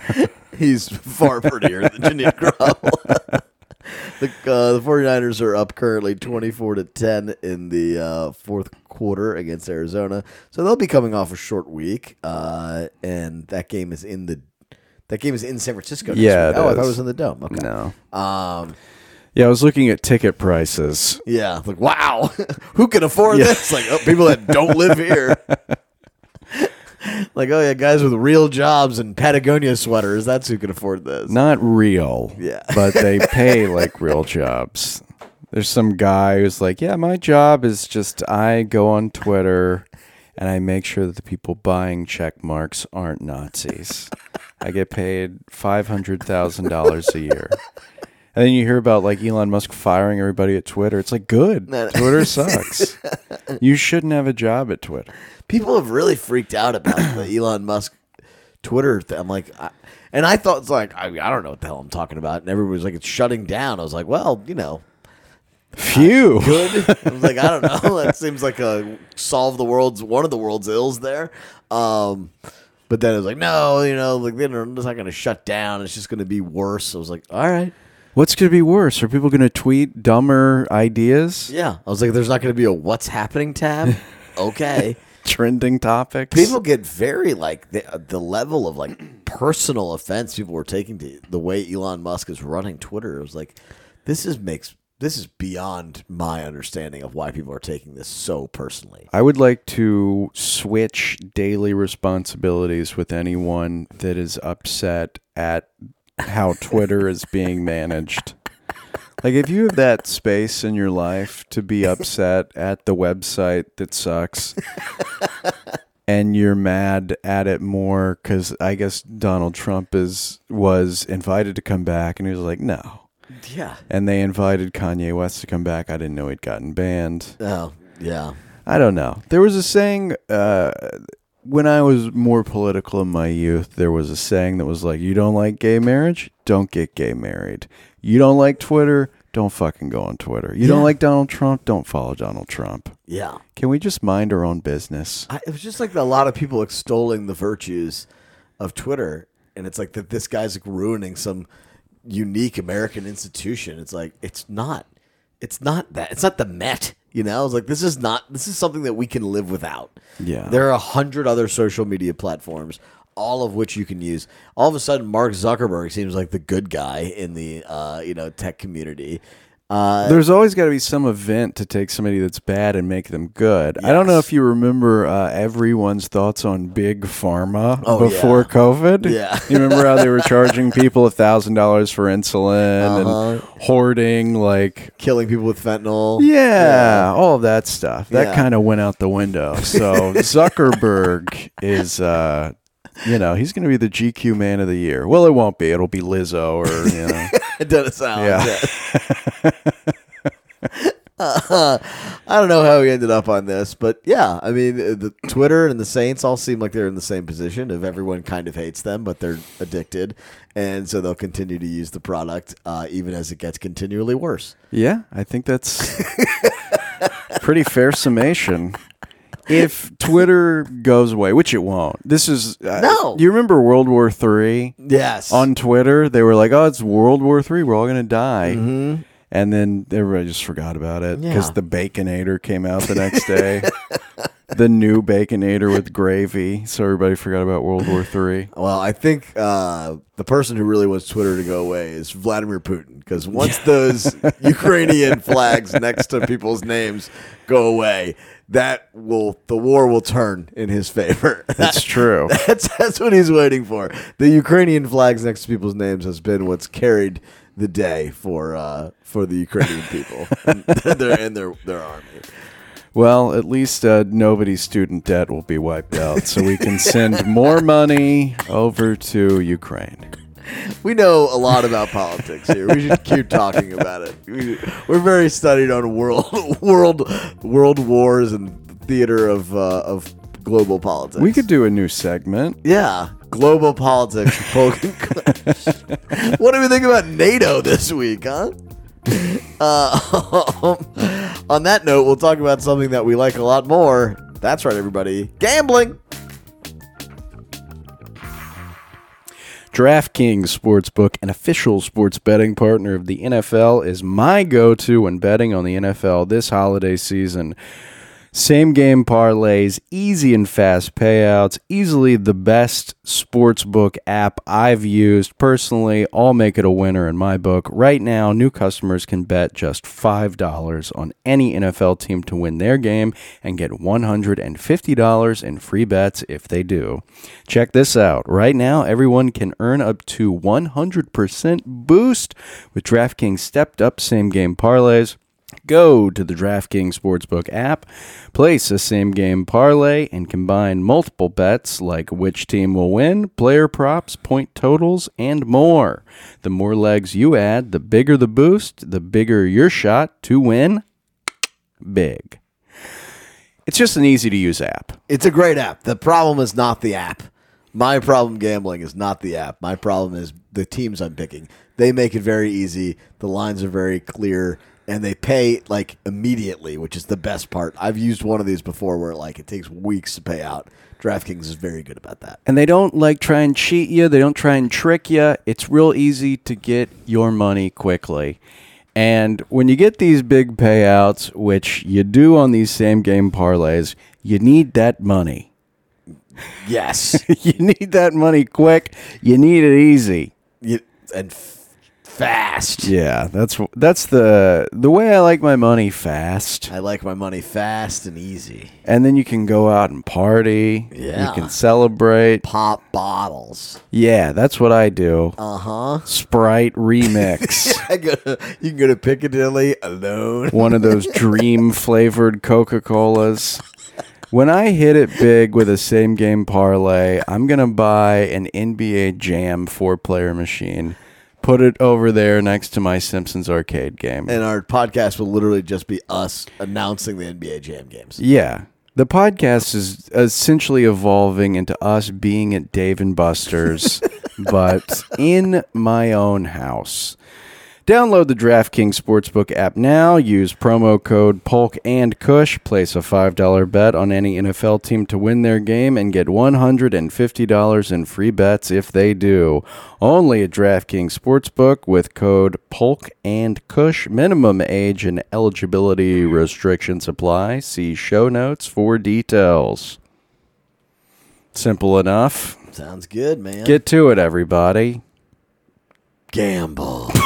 S1: He's far prettier than Janine Garoppolo. the, uh, the 49ers are up currently 24 to 10 in the uh, fourth quarter against Arizona. So they'll be coming off a short week. Uh, and that game is in the that game is in San Francisco.
S2: Yeah,
S1: Oh, I thought it was in the dome. Okay.
S2: No.
S1: Um,
S2: Yeah, I was looking at ticket prices.
S1: Yeah, like wow, who can afford
S2: Yeah.
S1: this? Like oh, people that don't live here. Like oh yeah, guys with real jobs and Patagonia sweaters. That's who can afford this.
S2: Not real.
S1: Yeah.
S2: But they pay like real jobs. There's some guy who's like, yeah, my job is just I go on Twitter and I make sure that the people buying check marks aren't Nazis. I get paid $500,000 a year. And then you hear about like Elon Musk firing everybody at Twitter. It's like, good.
S1: No, no.
S2: Twitter sucks. you shouldn't have a job at Twitter.
S1: People have really freaked out about the Elon Musk Twitter. Thing. I'm like, I, and I thought it's like I, I don't know what the hell I'm talking about, and everybody was like, it's shutting down. I was like, well, you know,
S2: Phew.
S1: good. I was like, I don't know. That seems like a solve the world's one of the world's ills there. Um, but then it was like, no, you know, like they're it's not going to shut down. It's just going to be worse. I was like, all right,
S2: What's going to be worse? Are people going to tweet dumber ideas?
S1: yeah. I was like, there's not going to be a what's happening tab. Okay.
S2: Trending topics?
S1: People get very like the uh, the level of like personal offense people were taking to the way Elon Musk is running Twitter. It was like, this is makes this is beyond my understanding of why people are taking this so personally.
S2: I would like to switch daily responsibilities with anyone that is upset at how Twitter is being managed. Like, if you have that space in your life to be upset at the website that sucks, and you're mad at it more because I guess Donald Trump is was invited to come back, and he was like, no.
S1: Yeah.
S2: And they invited Kanye West to come back. I didn't know he'd gotten banned.
S1: Oh, yeah.
S2: I don't know. There was a saying uh, when I was more political in my youth. There was a saying that was like, "You don't like gay marriage? Don't get gay married. You don't like Twitter? Don't fucking go on Twitter. You don't
S1: Yeah.
S2: like Donald Trump? Don't follow Donald Trump.
S1: Yeah.
S2: Can we just mind our own business?"
S1: I, it was just like a lot of people extolling the virtues of Twitter, and it's like that this guy's like ruining some unique American institution. It's like it's not, it's not that. It's not the Met. You know, I was like, this is not. This is something that we can live without.
S2: Yeah.
S1: There are a hundred other social media platforms, all of which you can use. All of a sudden, Mark Zuckerberg seems like the good guy in the uh, you know tech community. Uh,
S2: There's always got to be some event to take somebody that's bad and make them good. I don't know if you remember uh, everyone's thoughts on big pharma
S1: Oh,
S2: before
S1: yeah.
S2: COVID.
S1: Yeah.
S2: you remember how they were charging people a thousand dollars for insulin
S1: Uh-huh.
S2: and hoarding like.
S1: killing people with fentanyl.
S2: Yeah, all of that stuff. That
S1: Yeah.
S2: kind of went out the window. So Zuckerberg is, uh, you know, he's going to be the GQ Man of the Year. Well, it won't be. It'll be Lizzo or you know.
S1: Dennis Allen.
S2: Yeah.
S1: Uh, I don't know how we ended up on this, but yeah, I mean, the Twitter and the Saints all seem like they're in the same position of everyone kind of hates them, but they're addicted, and so they'll continue to use the product uh, even as it gets continually worse.
S2: Yeah, I think that's pretty fair summation. If Twitter goes away, which it won't, this is uh,
S1: No.
S2: Do you remember World War Three
S1: Yes.
S2: on Twitter? They were like, "Oh, it's World War Three. We're all gonna die,"
S1: Mhm.
S2: and then everybody just forgot about it because
S1: Yeah.
S2: the Baconator came out the next day. the new Baconator with gravy, so everybody forgot about World War Three.
S1: Well, I think uh, the person who really wants Twitter to go away is Vladimir Putin, because once those Ukrainian flags next to people's names go away, that will the war will turn in his favor.
S2: That's true.
S1: That's that's what he's waiting for. The Ukrainian flags next to people's names has been what's carried the day for uh, for the Ukrainian people and their and their their army.
S2: Well, at least uh, nobody's student debt will be wiped out, so we can send more money over to Ukraine.
S1: We know a lot about politics here. We should keep talking about it. We, we're very studied on world world world wars and theater of uh, of global politics.
S2: We could do a new segment.
S1: yeah, global politics. What do we think about NATO this week, huh? Uh, on that note, we'll talk about something that we like a lot more. That's right, everybody. Gambling.
S2: DraftKings Sportsbook, an official sports betting partner of the NFL, is my go to when betting on the NFL this holiday season. Same game parlays, easy and fast payouts, easily the best sportsbook app I've used. Personally, I'll make it a winner in my book. Right now, new customers can bet just $5 on any NFL team to win their game and get $150 in free bets if they do. Check this out. Right now, everyone can earn up to 100% boost with DraftKings stepped up same game parlays. Go to the DraftKings Sportsbook app, place a same game parlay, and combine multiple bets like which team will win, player props, point totals, and more. The more legs you add, the bigger the boost, the bigger your shot to win big. It's just an easy to use app.
S1: It's a great app. The problem is not the app. My problem gambling is not the app. My problem is the teams I'm picking. They make it very easy. The lines are very clear and they pay like immediately, which is the best part. I've used one of these before where like it takes weeks to pay out. DraftKings is very good about that.
S2: And they don't like try and cheat you. They don't try and trick you. It's real easy to get your money quickly. And when you get these big payouts, which you do on these same game parlays, you need that money.
S1: Yes.
S2: you need that money quick. You need it easy.
S1: You- and f- fast.
S2: Yeah, that's that's the the way I like my money fast.
S1: I like my money fast and easy.
S2: And then you can go out and party.
S1: Yeah.
S2: You can celebrate.
S1: Pop bottles.
S2: Yeah, that's what I do.
S1: Uh huh.
S2: Sprite remix.
S1: Go you can go to Piccadilly alone.
S2: one of those dream flavored Coca Colas. When I hit it big with a same game parlay, I'm going to buy an NBA Jam four player machine, put it over there next to my Simpsons arcade game.
S1: And our podcast will literally just be us announcing the NBA Jam games.
S2: yeah. The podcast is essentially evolving into us being at Dave and Buster's, but in my own house. Download the DraftKings Sportsbook app now. Use promo code Polk and Cush. Place a $5 bet on any NFL team to win their game and get $150 in free bets if they do. Only at DraftKings Sportsbook with code Polk and Cush. Minimum age and eligibility restrictions apply. See show notes for details. Simple enough.
S1: Sounds good, man.
S2: Get to it, everybody.
S1: gamble.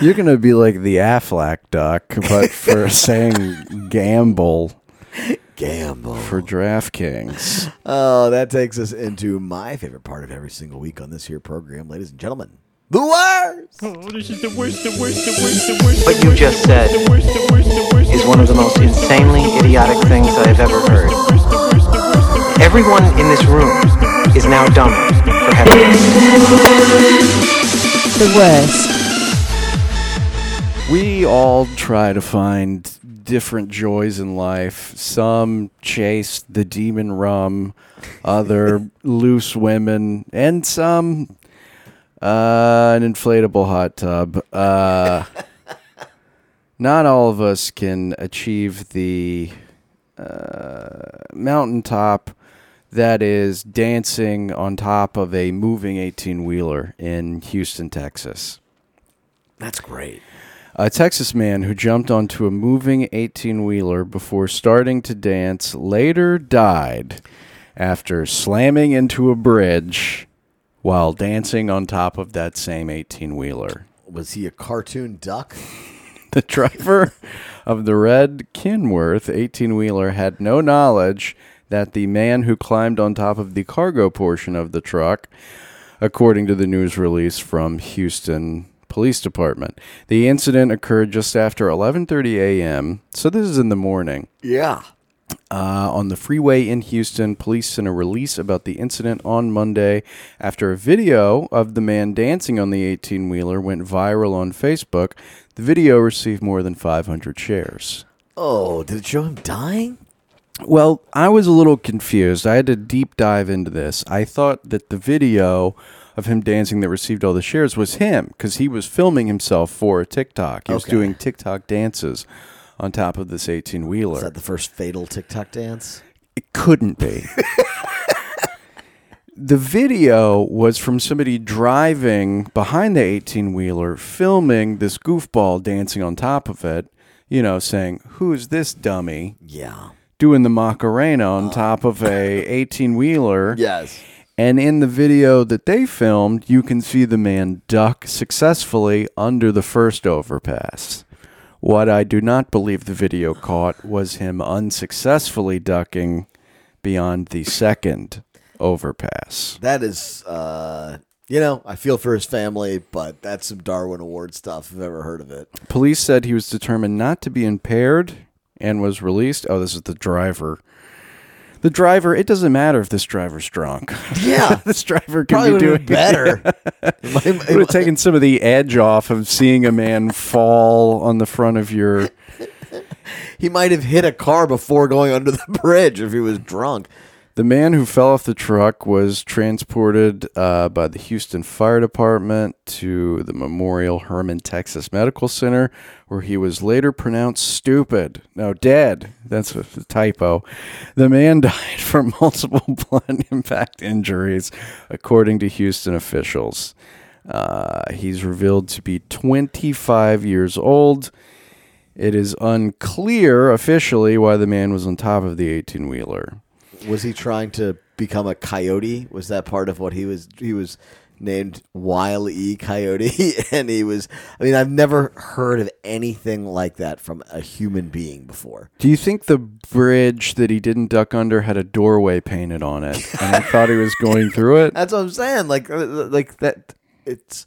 S2: You're gonna be like the Aflac duck, but for saying gamble
S1: gamble.
S2: for DraftKings.
S1: Oh, that takes us into my favorite part of every single week on this here program, ladies and gentlemen. The worst.
S3: What you just said is one of the most insanely idiotic things I have ever heard. Everyone in this room is now dumber for having
S4: The worst.
S2: We all try to find different joys in life. Some chase the demon rum, other loose women, and some uh, an inflatable hot tub. Uh, not all of us can achieve the uh, mountaintop that is dancing on top of a moving 18 wheeler in Houston, Texas.
S1: That's great.
S2: A Texas man who jumped onto a moving 18 wheeler before starting to dance later died after slamming into a bridge while dancing on top of that same 18 wheeler.
S1: Was he a cartoon duck?
S2: The driver of the red Kenworth 18 wheeler had no knowledge that the man who climbed on top of the cargo portion of the truck, according to the news release from Houston Police Department. The incident occurred just after 11:30 a.m., so this is in the morning.
S1: Yeah.
S2: Uh, on the freeway in Houston, police sent a release about the incident on Monday after a video of the man dancing on the 18 wheeler went viral on Facebook. The video received more than 500 shares.
S1: Oh, did it show him dying?
S2: Well, I was a little confused. I had to deep dive into this. I thought that the video of him dancing that received all the shares was him because he was filming himself for a TikTok. He was
S1: Okay.
S2: doing TikTok dances on top of this 18
S1: Was
S2: wheeler.
S1: that the first fatal TikTok dance?
S2: It couldn't be. the video was from somebody driving behind the 18 wheeler, filming this goofball dancing on top of it, you know, saying, Who's this dummy?
S1: Yeah.
S2: Doing the Macarena on top of a 18 wheeler.
S1: Yes.
S2: And in the video that they filmed, you can see the man duck successfully under the first overpass. What I do not believe the video caught was him unsuccessfully ducking beyond the second overpass.
S1: That is, uh, you know, I feel for his family, but that's some Darwin Award stuff if I've ever heard of it.
S2: Police said he was determined not to be impaired and was released. Oh, this is the driver. The driver, it doesn't matter if this driver's drunk.
S1: Yeah.
S2: this driver can
S1: Probably
S2: be doing
S1: better. It might-
S2: It would have taken some of the edge off of seeing a man fall on the front of your.
S1: he might have hit a car before going under the bridge if he was drunk.
S2: The man who fell off the truck was transported uh, by the Houston Fire Department to the Memorial Hermann Texas Medical Center, where he was later pronounced stupid. No, dead. That's a typo. The man died from multiple blunt impact injuries, according to Houston officials. Uh, he's revealed to be 25 years old. It is unclear officially why the man was on top of the 18 wheeler.
S1: Was he trying to become a coyote? Was that part of what he was? He was named Wile E. Coyote, and he was. I mean, I've never heard of anything like that from a human being before.
S2: Do you think the bridge that he didn't duck under had a doorway painted on it, and he thought he was going through it?
S1: That's what I'm saying. Like, uh, like that. It's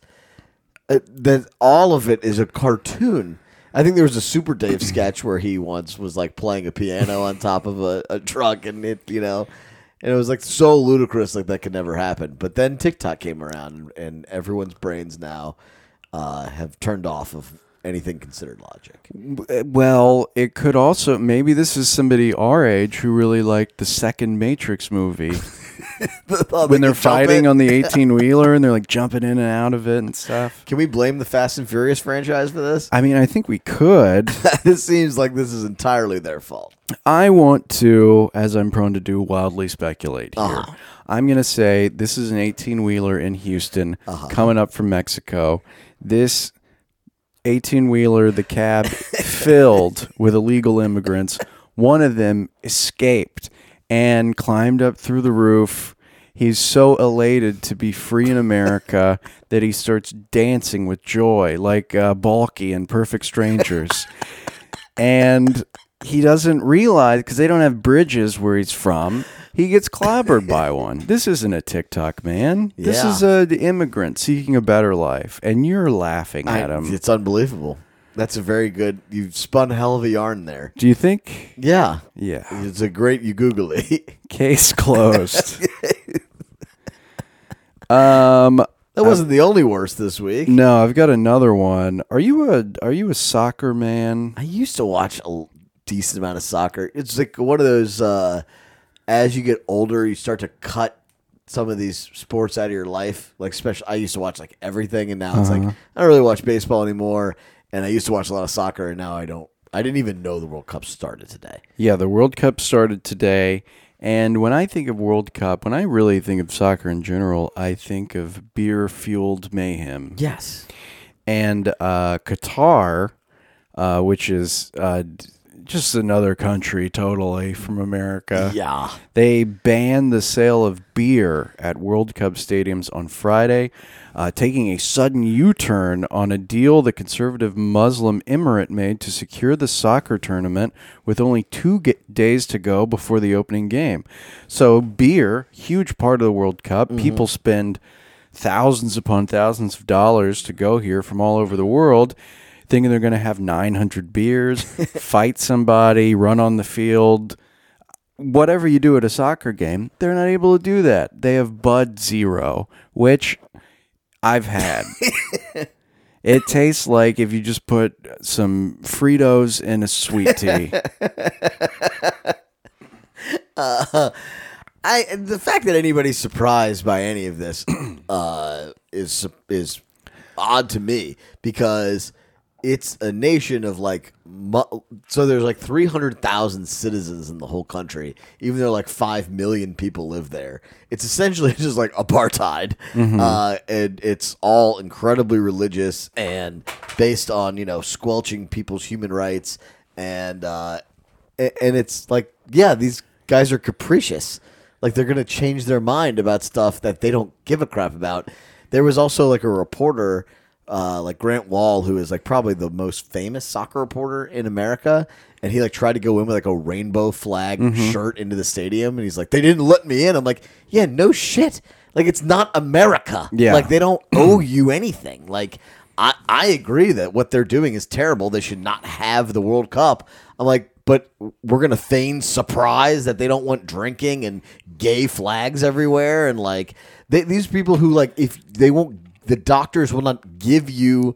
S1: uh, that all of it is a cartoon. I think there was a Super Dave sketch where he once was like playing a piano on top of a, a truck, and it, you know, and it was like so ludicrous, like that could never happen. But then TikTok came around, and everyone's brains now uh, have turned off of anything considered logic.
S2: Well, it could also maybe this is somebody our age who really liked the second Matrix movie
S1: Oh,
S2: when
S1: they
S2: they're fighting on the 18 wheeler and they're like jumping in and out of it and stuff.
S1: Can we blame the Fast and Furious franchise for this?
S2: I mean, I think we could.
S1: this seems like this is entirely their fault.
S2: I want to, as I'm prone to do, wildly speculate here.
S1: Uh-huh.
S2: I'm going to say this is an 18 wheeler in Houston
S1: Uh-huh.
S2: coming up from Mexico. This 18 wheeler, the cab filled with illegal immigrants. One of them escaped and climbed up through the roof. He's so elated to be free in America that he starts dancing with joy, like uh, Balki in Perfect Strangers. and he doesn't realize because they don't have bridges where he's from. He gets clobbered by one. This isn't a TikTok man. This is a the immigrant seeking a better life, and you're laughing
S1: I-
S2: at him.
S1: It's unbelievable. That's a very good. You've spun a hell of a yarn there.
S2: Do you think?
S1: Yeah,
S2: Yeah.
S1: it's a great. You Google it.
S2: Case closed. um.
S1: that wasn't the only worst this week.
S2: No, I've got another one. Are you a Are you a soccer man?
S1: I used to watch a decent amount of soccer. It's like one of those. Uh, as you get older, you start to cut some of these sports out of your life. Like, especially, I used to watch like everything, and now it's like I don't really watch baseball anymore. And I used to watch a lot of soccer, and now I don't. I didn't even know the World Cup started today.
S2: Yeah, the World Cup started today. And when I think of World Cup, when I really think of soccer in general, I think of beer fueled mayhem.
S1: Yes.
S2: And uh, Qatar, uh, which is uh, just another country totally from America.
S1: Yeah.
S2: They banned the sale of beer at World Cup stadiums on Friday, uh, taking a sudden U turn on a deal the conservative Muslim emirate made to secure the soccer tournament with only two days to go before the opening game. So, beer, huge part of the World Cup. People spend thousands upon thousands of dollars to go here from all over the world. Thinking they're going to have 900 beers, fight somebody, run on the field, whatever you do at a soccer game, they're not able to do that. They have Bud Zero, which I've had. it tastes like if you just put some Fritos in a sweet tea.
S1: I the fact that anybody's surprised by any of this uh, is is odd to me because it's a nation of like so there's like 300,000 citizens in the whole country even though like 5 million people live there. It's essentially just like apartheid. Uh, and it's all incredibly religious and based on you know squelching people's human rights. And uh, and it's like yeah these guys are capricious. Like they're gonna change their mind about stuff that they don't give a crap about. There was also like a reporter uh, like Grant Wahl who is like probably the most famous soccer reporter in america and he like tried to go in with like a rainbow flag shirt into the stadium and he's like they didn't let me in i'm like yeah no shit like it's not america
S2: Yeah.
S1: like they don't owe you anything like I, I agree that what they're doing is terrible. They should not have the World Cup. I'm like, but we're gonna feign surprise that they don't want drinking and gay flags everywhere, and like they, these people who like if they won't, the doctors will not give you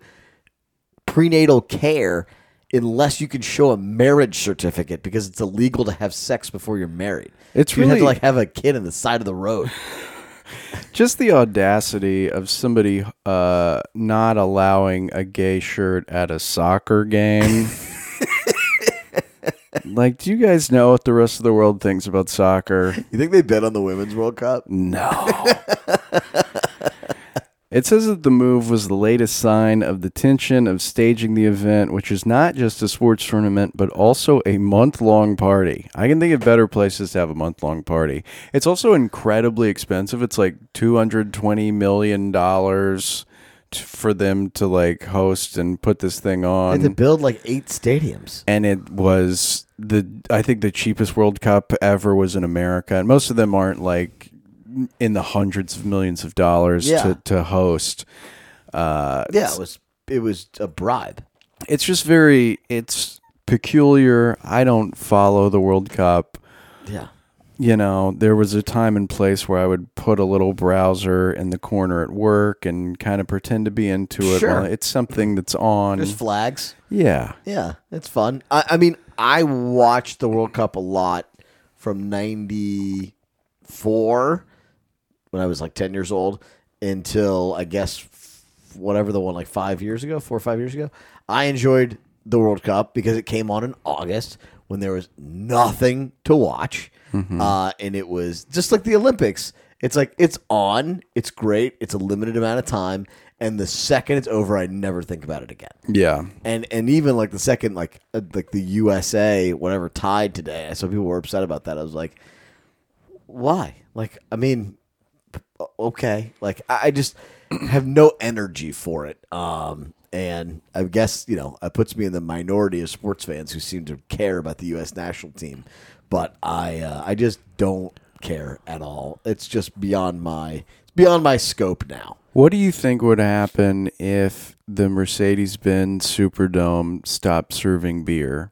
S1: prenatal care unless you can show a marriage certificate because it's illegal to have sex before you're married.
S2: It's
S1: you have
S2: really-
S1: to like have a kid on the side of the road.
S2: Just the audacity of somebody uh, not allowing a gay shirt at a soccer game. like, do you guys know what the rest of the world thinks about soccer?
S1: You think they bet on the Women's World Cup?
S2: No. It says that the move was the latest sign of the tension of staging the event, which is not just a sports tournament, but also a month long party. I can think of better places to have a month long party. It's also incredibly expensive. It's like $220 million for them to like host and put this thing
S1: They
S2: on
S1: had to build like eight stadiums.
S2: and it was the I think the cheapest World Cup ever was in America, and most of them aren't like in the hundreds of millions of dollars
S1: Yeah.
S2: to to host. Uh,
S1: Yeah, it was it was a bribe.
S2: it's just very it's peculiar. I don't follow the World Cup.
S1: Yeah.
S2: You know, there was a time and place where I would put a little browser in the corner at work and kind of pretend to be into it.
S1: Sure.
S2: it's something that's on.
S1: There's flags.
S2: yeah.
S1: Yeah, it's fun. I, I mean, I watched the World Cup a lot from '94 when I was like 10 years old until I guess whatever the one like five years ago, four or five years ago. I enjoyed the World Cup because it came on in August when there was nothing to watch. Uh, and it was just like the Olympics. It's like it's on, it's great, it's a limited amount of time. And the second it's over, I never think about it again
S2: Yeah.
S1: and and even like the second like uh, like the USA whatever tied today. I saw people were upset about that. I was like, why? Like, I mean, okay, like I just have no energy for it. Um, and I guess you know it puts me in the minority of sports fans who seem to care about the U.S. national team, but I uh, I just don't care at all. It's just beyond my it's beyond my scope now.
S2: What do you think would happen if the Mercedes Benz Superdome stopped serving beer?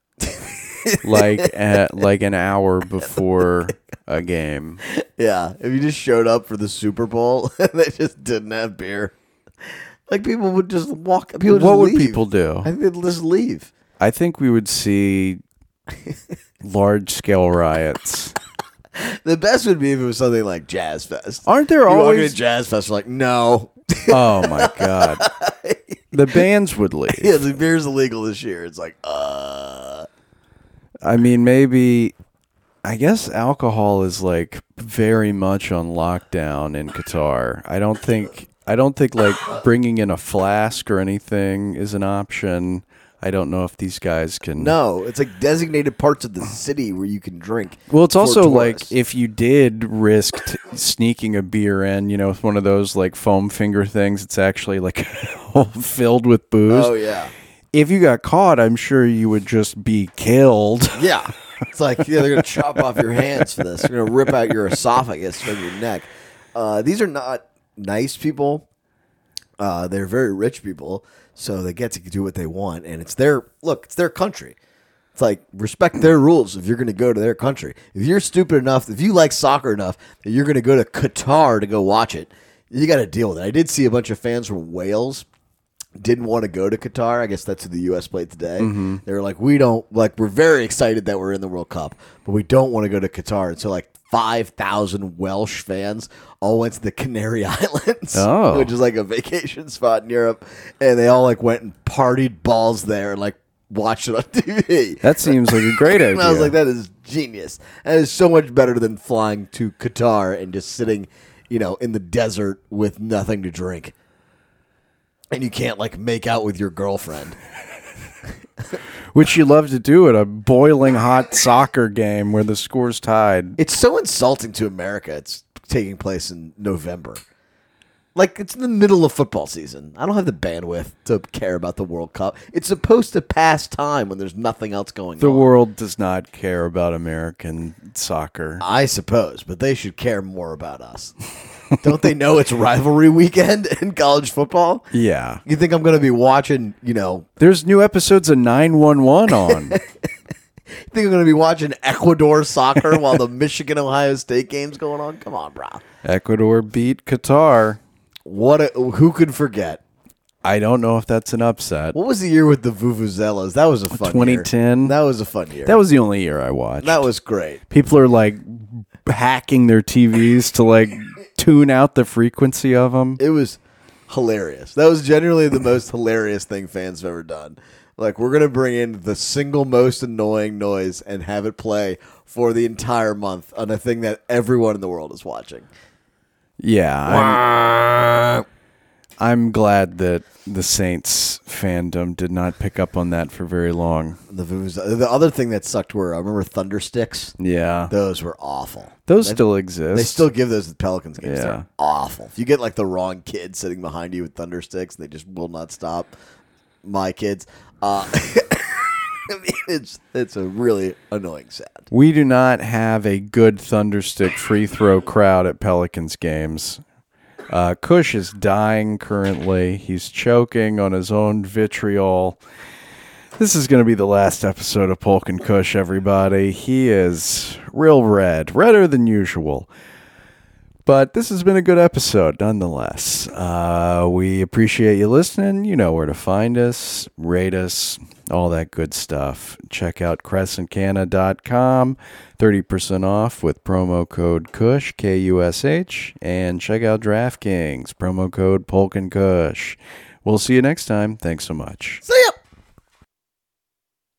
S2: Like at like an hour before a game.
S1: Yeah, if you just showed up for the Super Bowl and they just didn't have beer, like people would just walk. People would
S2: What would
S1: leave.
S2: people do?
S1: I think they'd just leave.
S2: I think we would see large scale riots.
S1: The best would be if it was something like Jazz Fest.
S2: Aren't there
S1: you walk
S2: always
S1: into Jazz Fest, you're like, no,
S2: Oh my god. The bands would leave.
S1: yeah, the beer's illegal this year. It's like, uh,
S2: I mean, maybe. I guess alcohol is like very much on lockdown in Qatar. I don't think. I don't think like bringing in a flask or anything is an option. I don't know if these guys can.
S1: no, it's like designated parts of the city where you can drink.
S2: Well, it's also like if you did risk t- sneaking a beer in, you know, with one of those like foam finger things, it's actually like filled with booze.
S1: oh yeah,
S2: If you got caught, I'm sure you would just be killed.
S1: yeah. It's like yeah, they're gonna chop off your hands for this. They're gonna rip out your esophagus from your neck. Uh, these are not nice people. Uh, they're very rich people, so they get to do what they want, and it's their look. It's their country. It's like respect their rules if you're going to go to their country. If you're stupid enough, if you like soccer enough that you're going to go to Qatar to go watch it, you got to deal with it. I did see a bunch of fans from Wales didn't want to go to Qatar. I guess that's who the U.S. played today. Mm-hmm. They were like, we don't like. We're very excited that we're in the World Cup, but we don't want to go to Qatar. And so, like five thousand Welsh fans all went to the Canary Islands,
S2: Oh.
S1: which is like a vacation spot in Europe, and they all like went and partied balls there and like watched it on TV.
S2: That seems like a great idea.
S1: and I was like, that is genius. That is so much better than flying to Qatar and just sitting, you know, in the desert with nothing to drink. And you can't like make out with your girlfriend.
S2: Which you love to do at a boiling hot soccer game where the score's tied.
S1: It's so insulting to America. It's taking place in November. Like it's in the middle of football season. I don't have the bandwidth to care about the World Cup. It's supposed to pass time when there's nothing else going on.
S2: The
S1: on.
S2: world does not care about American soccer.
S1: I suppose, but they should care more about us. don't they know it's rivalry weekend in college football?
S2: Yeah.
S1: You think I'm going to be watching, you know,
S2: There's new episodes of 911 on.
S1: you think I'm going to be watching Ecuador soccer while the Michigan Ohio State game's going on? Come on, bro.
S2: Ecuador beat Qatar.
S1: What a, who could forget?
S2: I don't know if that's an upset.
S1: What was the year with the Vuvuzelas? That was a fun
S2: 2010?
S1: year. That was a fun year.
S2: That was the only year I watched.
S1: that was great.
S2: People are like hacking their TVs to like tune out the frequency of them.
S1: It was hilarious. That was genuinely the most hilarious thing fans have ever done. Like we're gonna bring in the single most annoying noise and have it play for the entire month on a thing that everyone in the world is watching.
S2: Yeah, I'm, I'm glad that the Saints fandom did not pick up on that for very long.
S1: The. The other thing that sucked were I remember Thundersticks.
S2: Yeah,
S1: Those were awful.
S2: those
S1: They-
S2: still exist.
S1: They still give those at Pelicans games.
S2: Yeah.
S1: They're awful. If you get like the wrong kid sitting behind you with thunder sticks, they just will not stop. My kids. Uh, I mean, it's it's a really annoying sound.
S2: We do not have a good thunderstick free throw crowd at Pelicans games. Uh, Cush is dying currently. He's choking on his own vitriol. This is going to be the last episode of Polk and Cush, everybody. He is real red, redder than usual. But this has been a good episode, nonetheless. Uh, we appreciate you listening. You know where to find us, rate us, all that good stuff. Check out crescentcana.com, 30% off with promo code KUSH, K U S H, and check out DraftKings, promo code Polk and Cush. We'll see you next time. Thanks so much.
S1: See ya.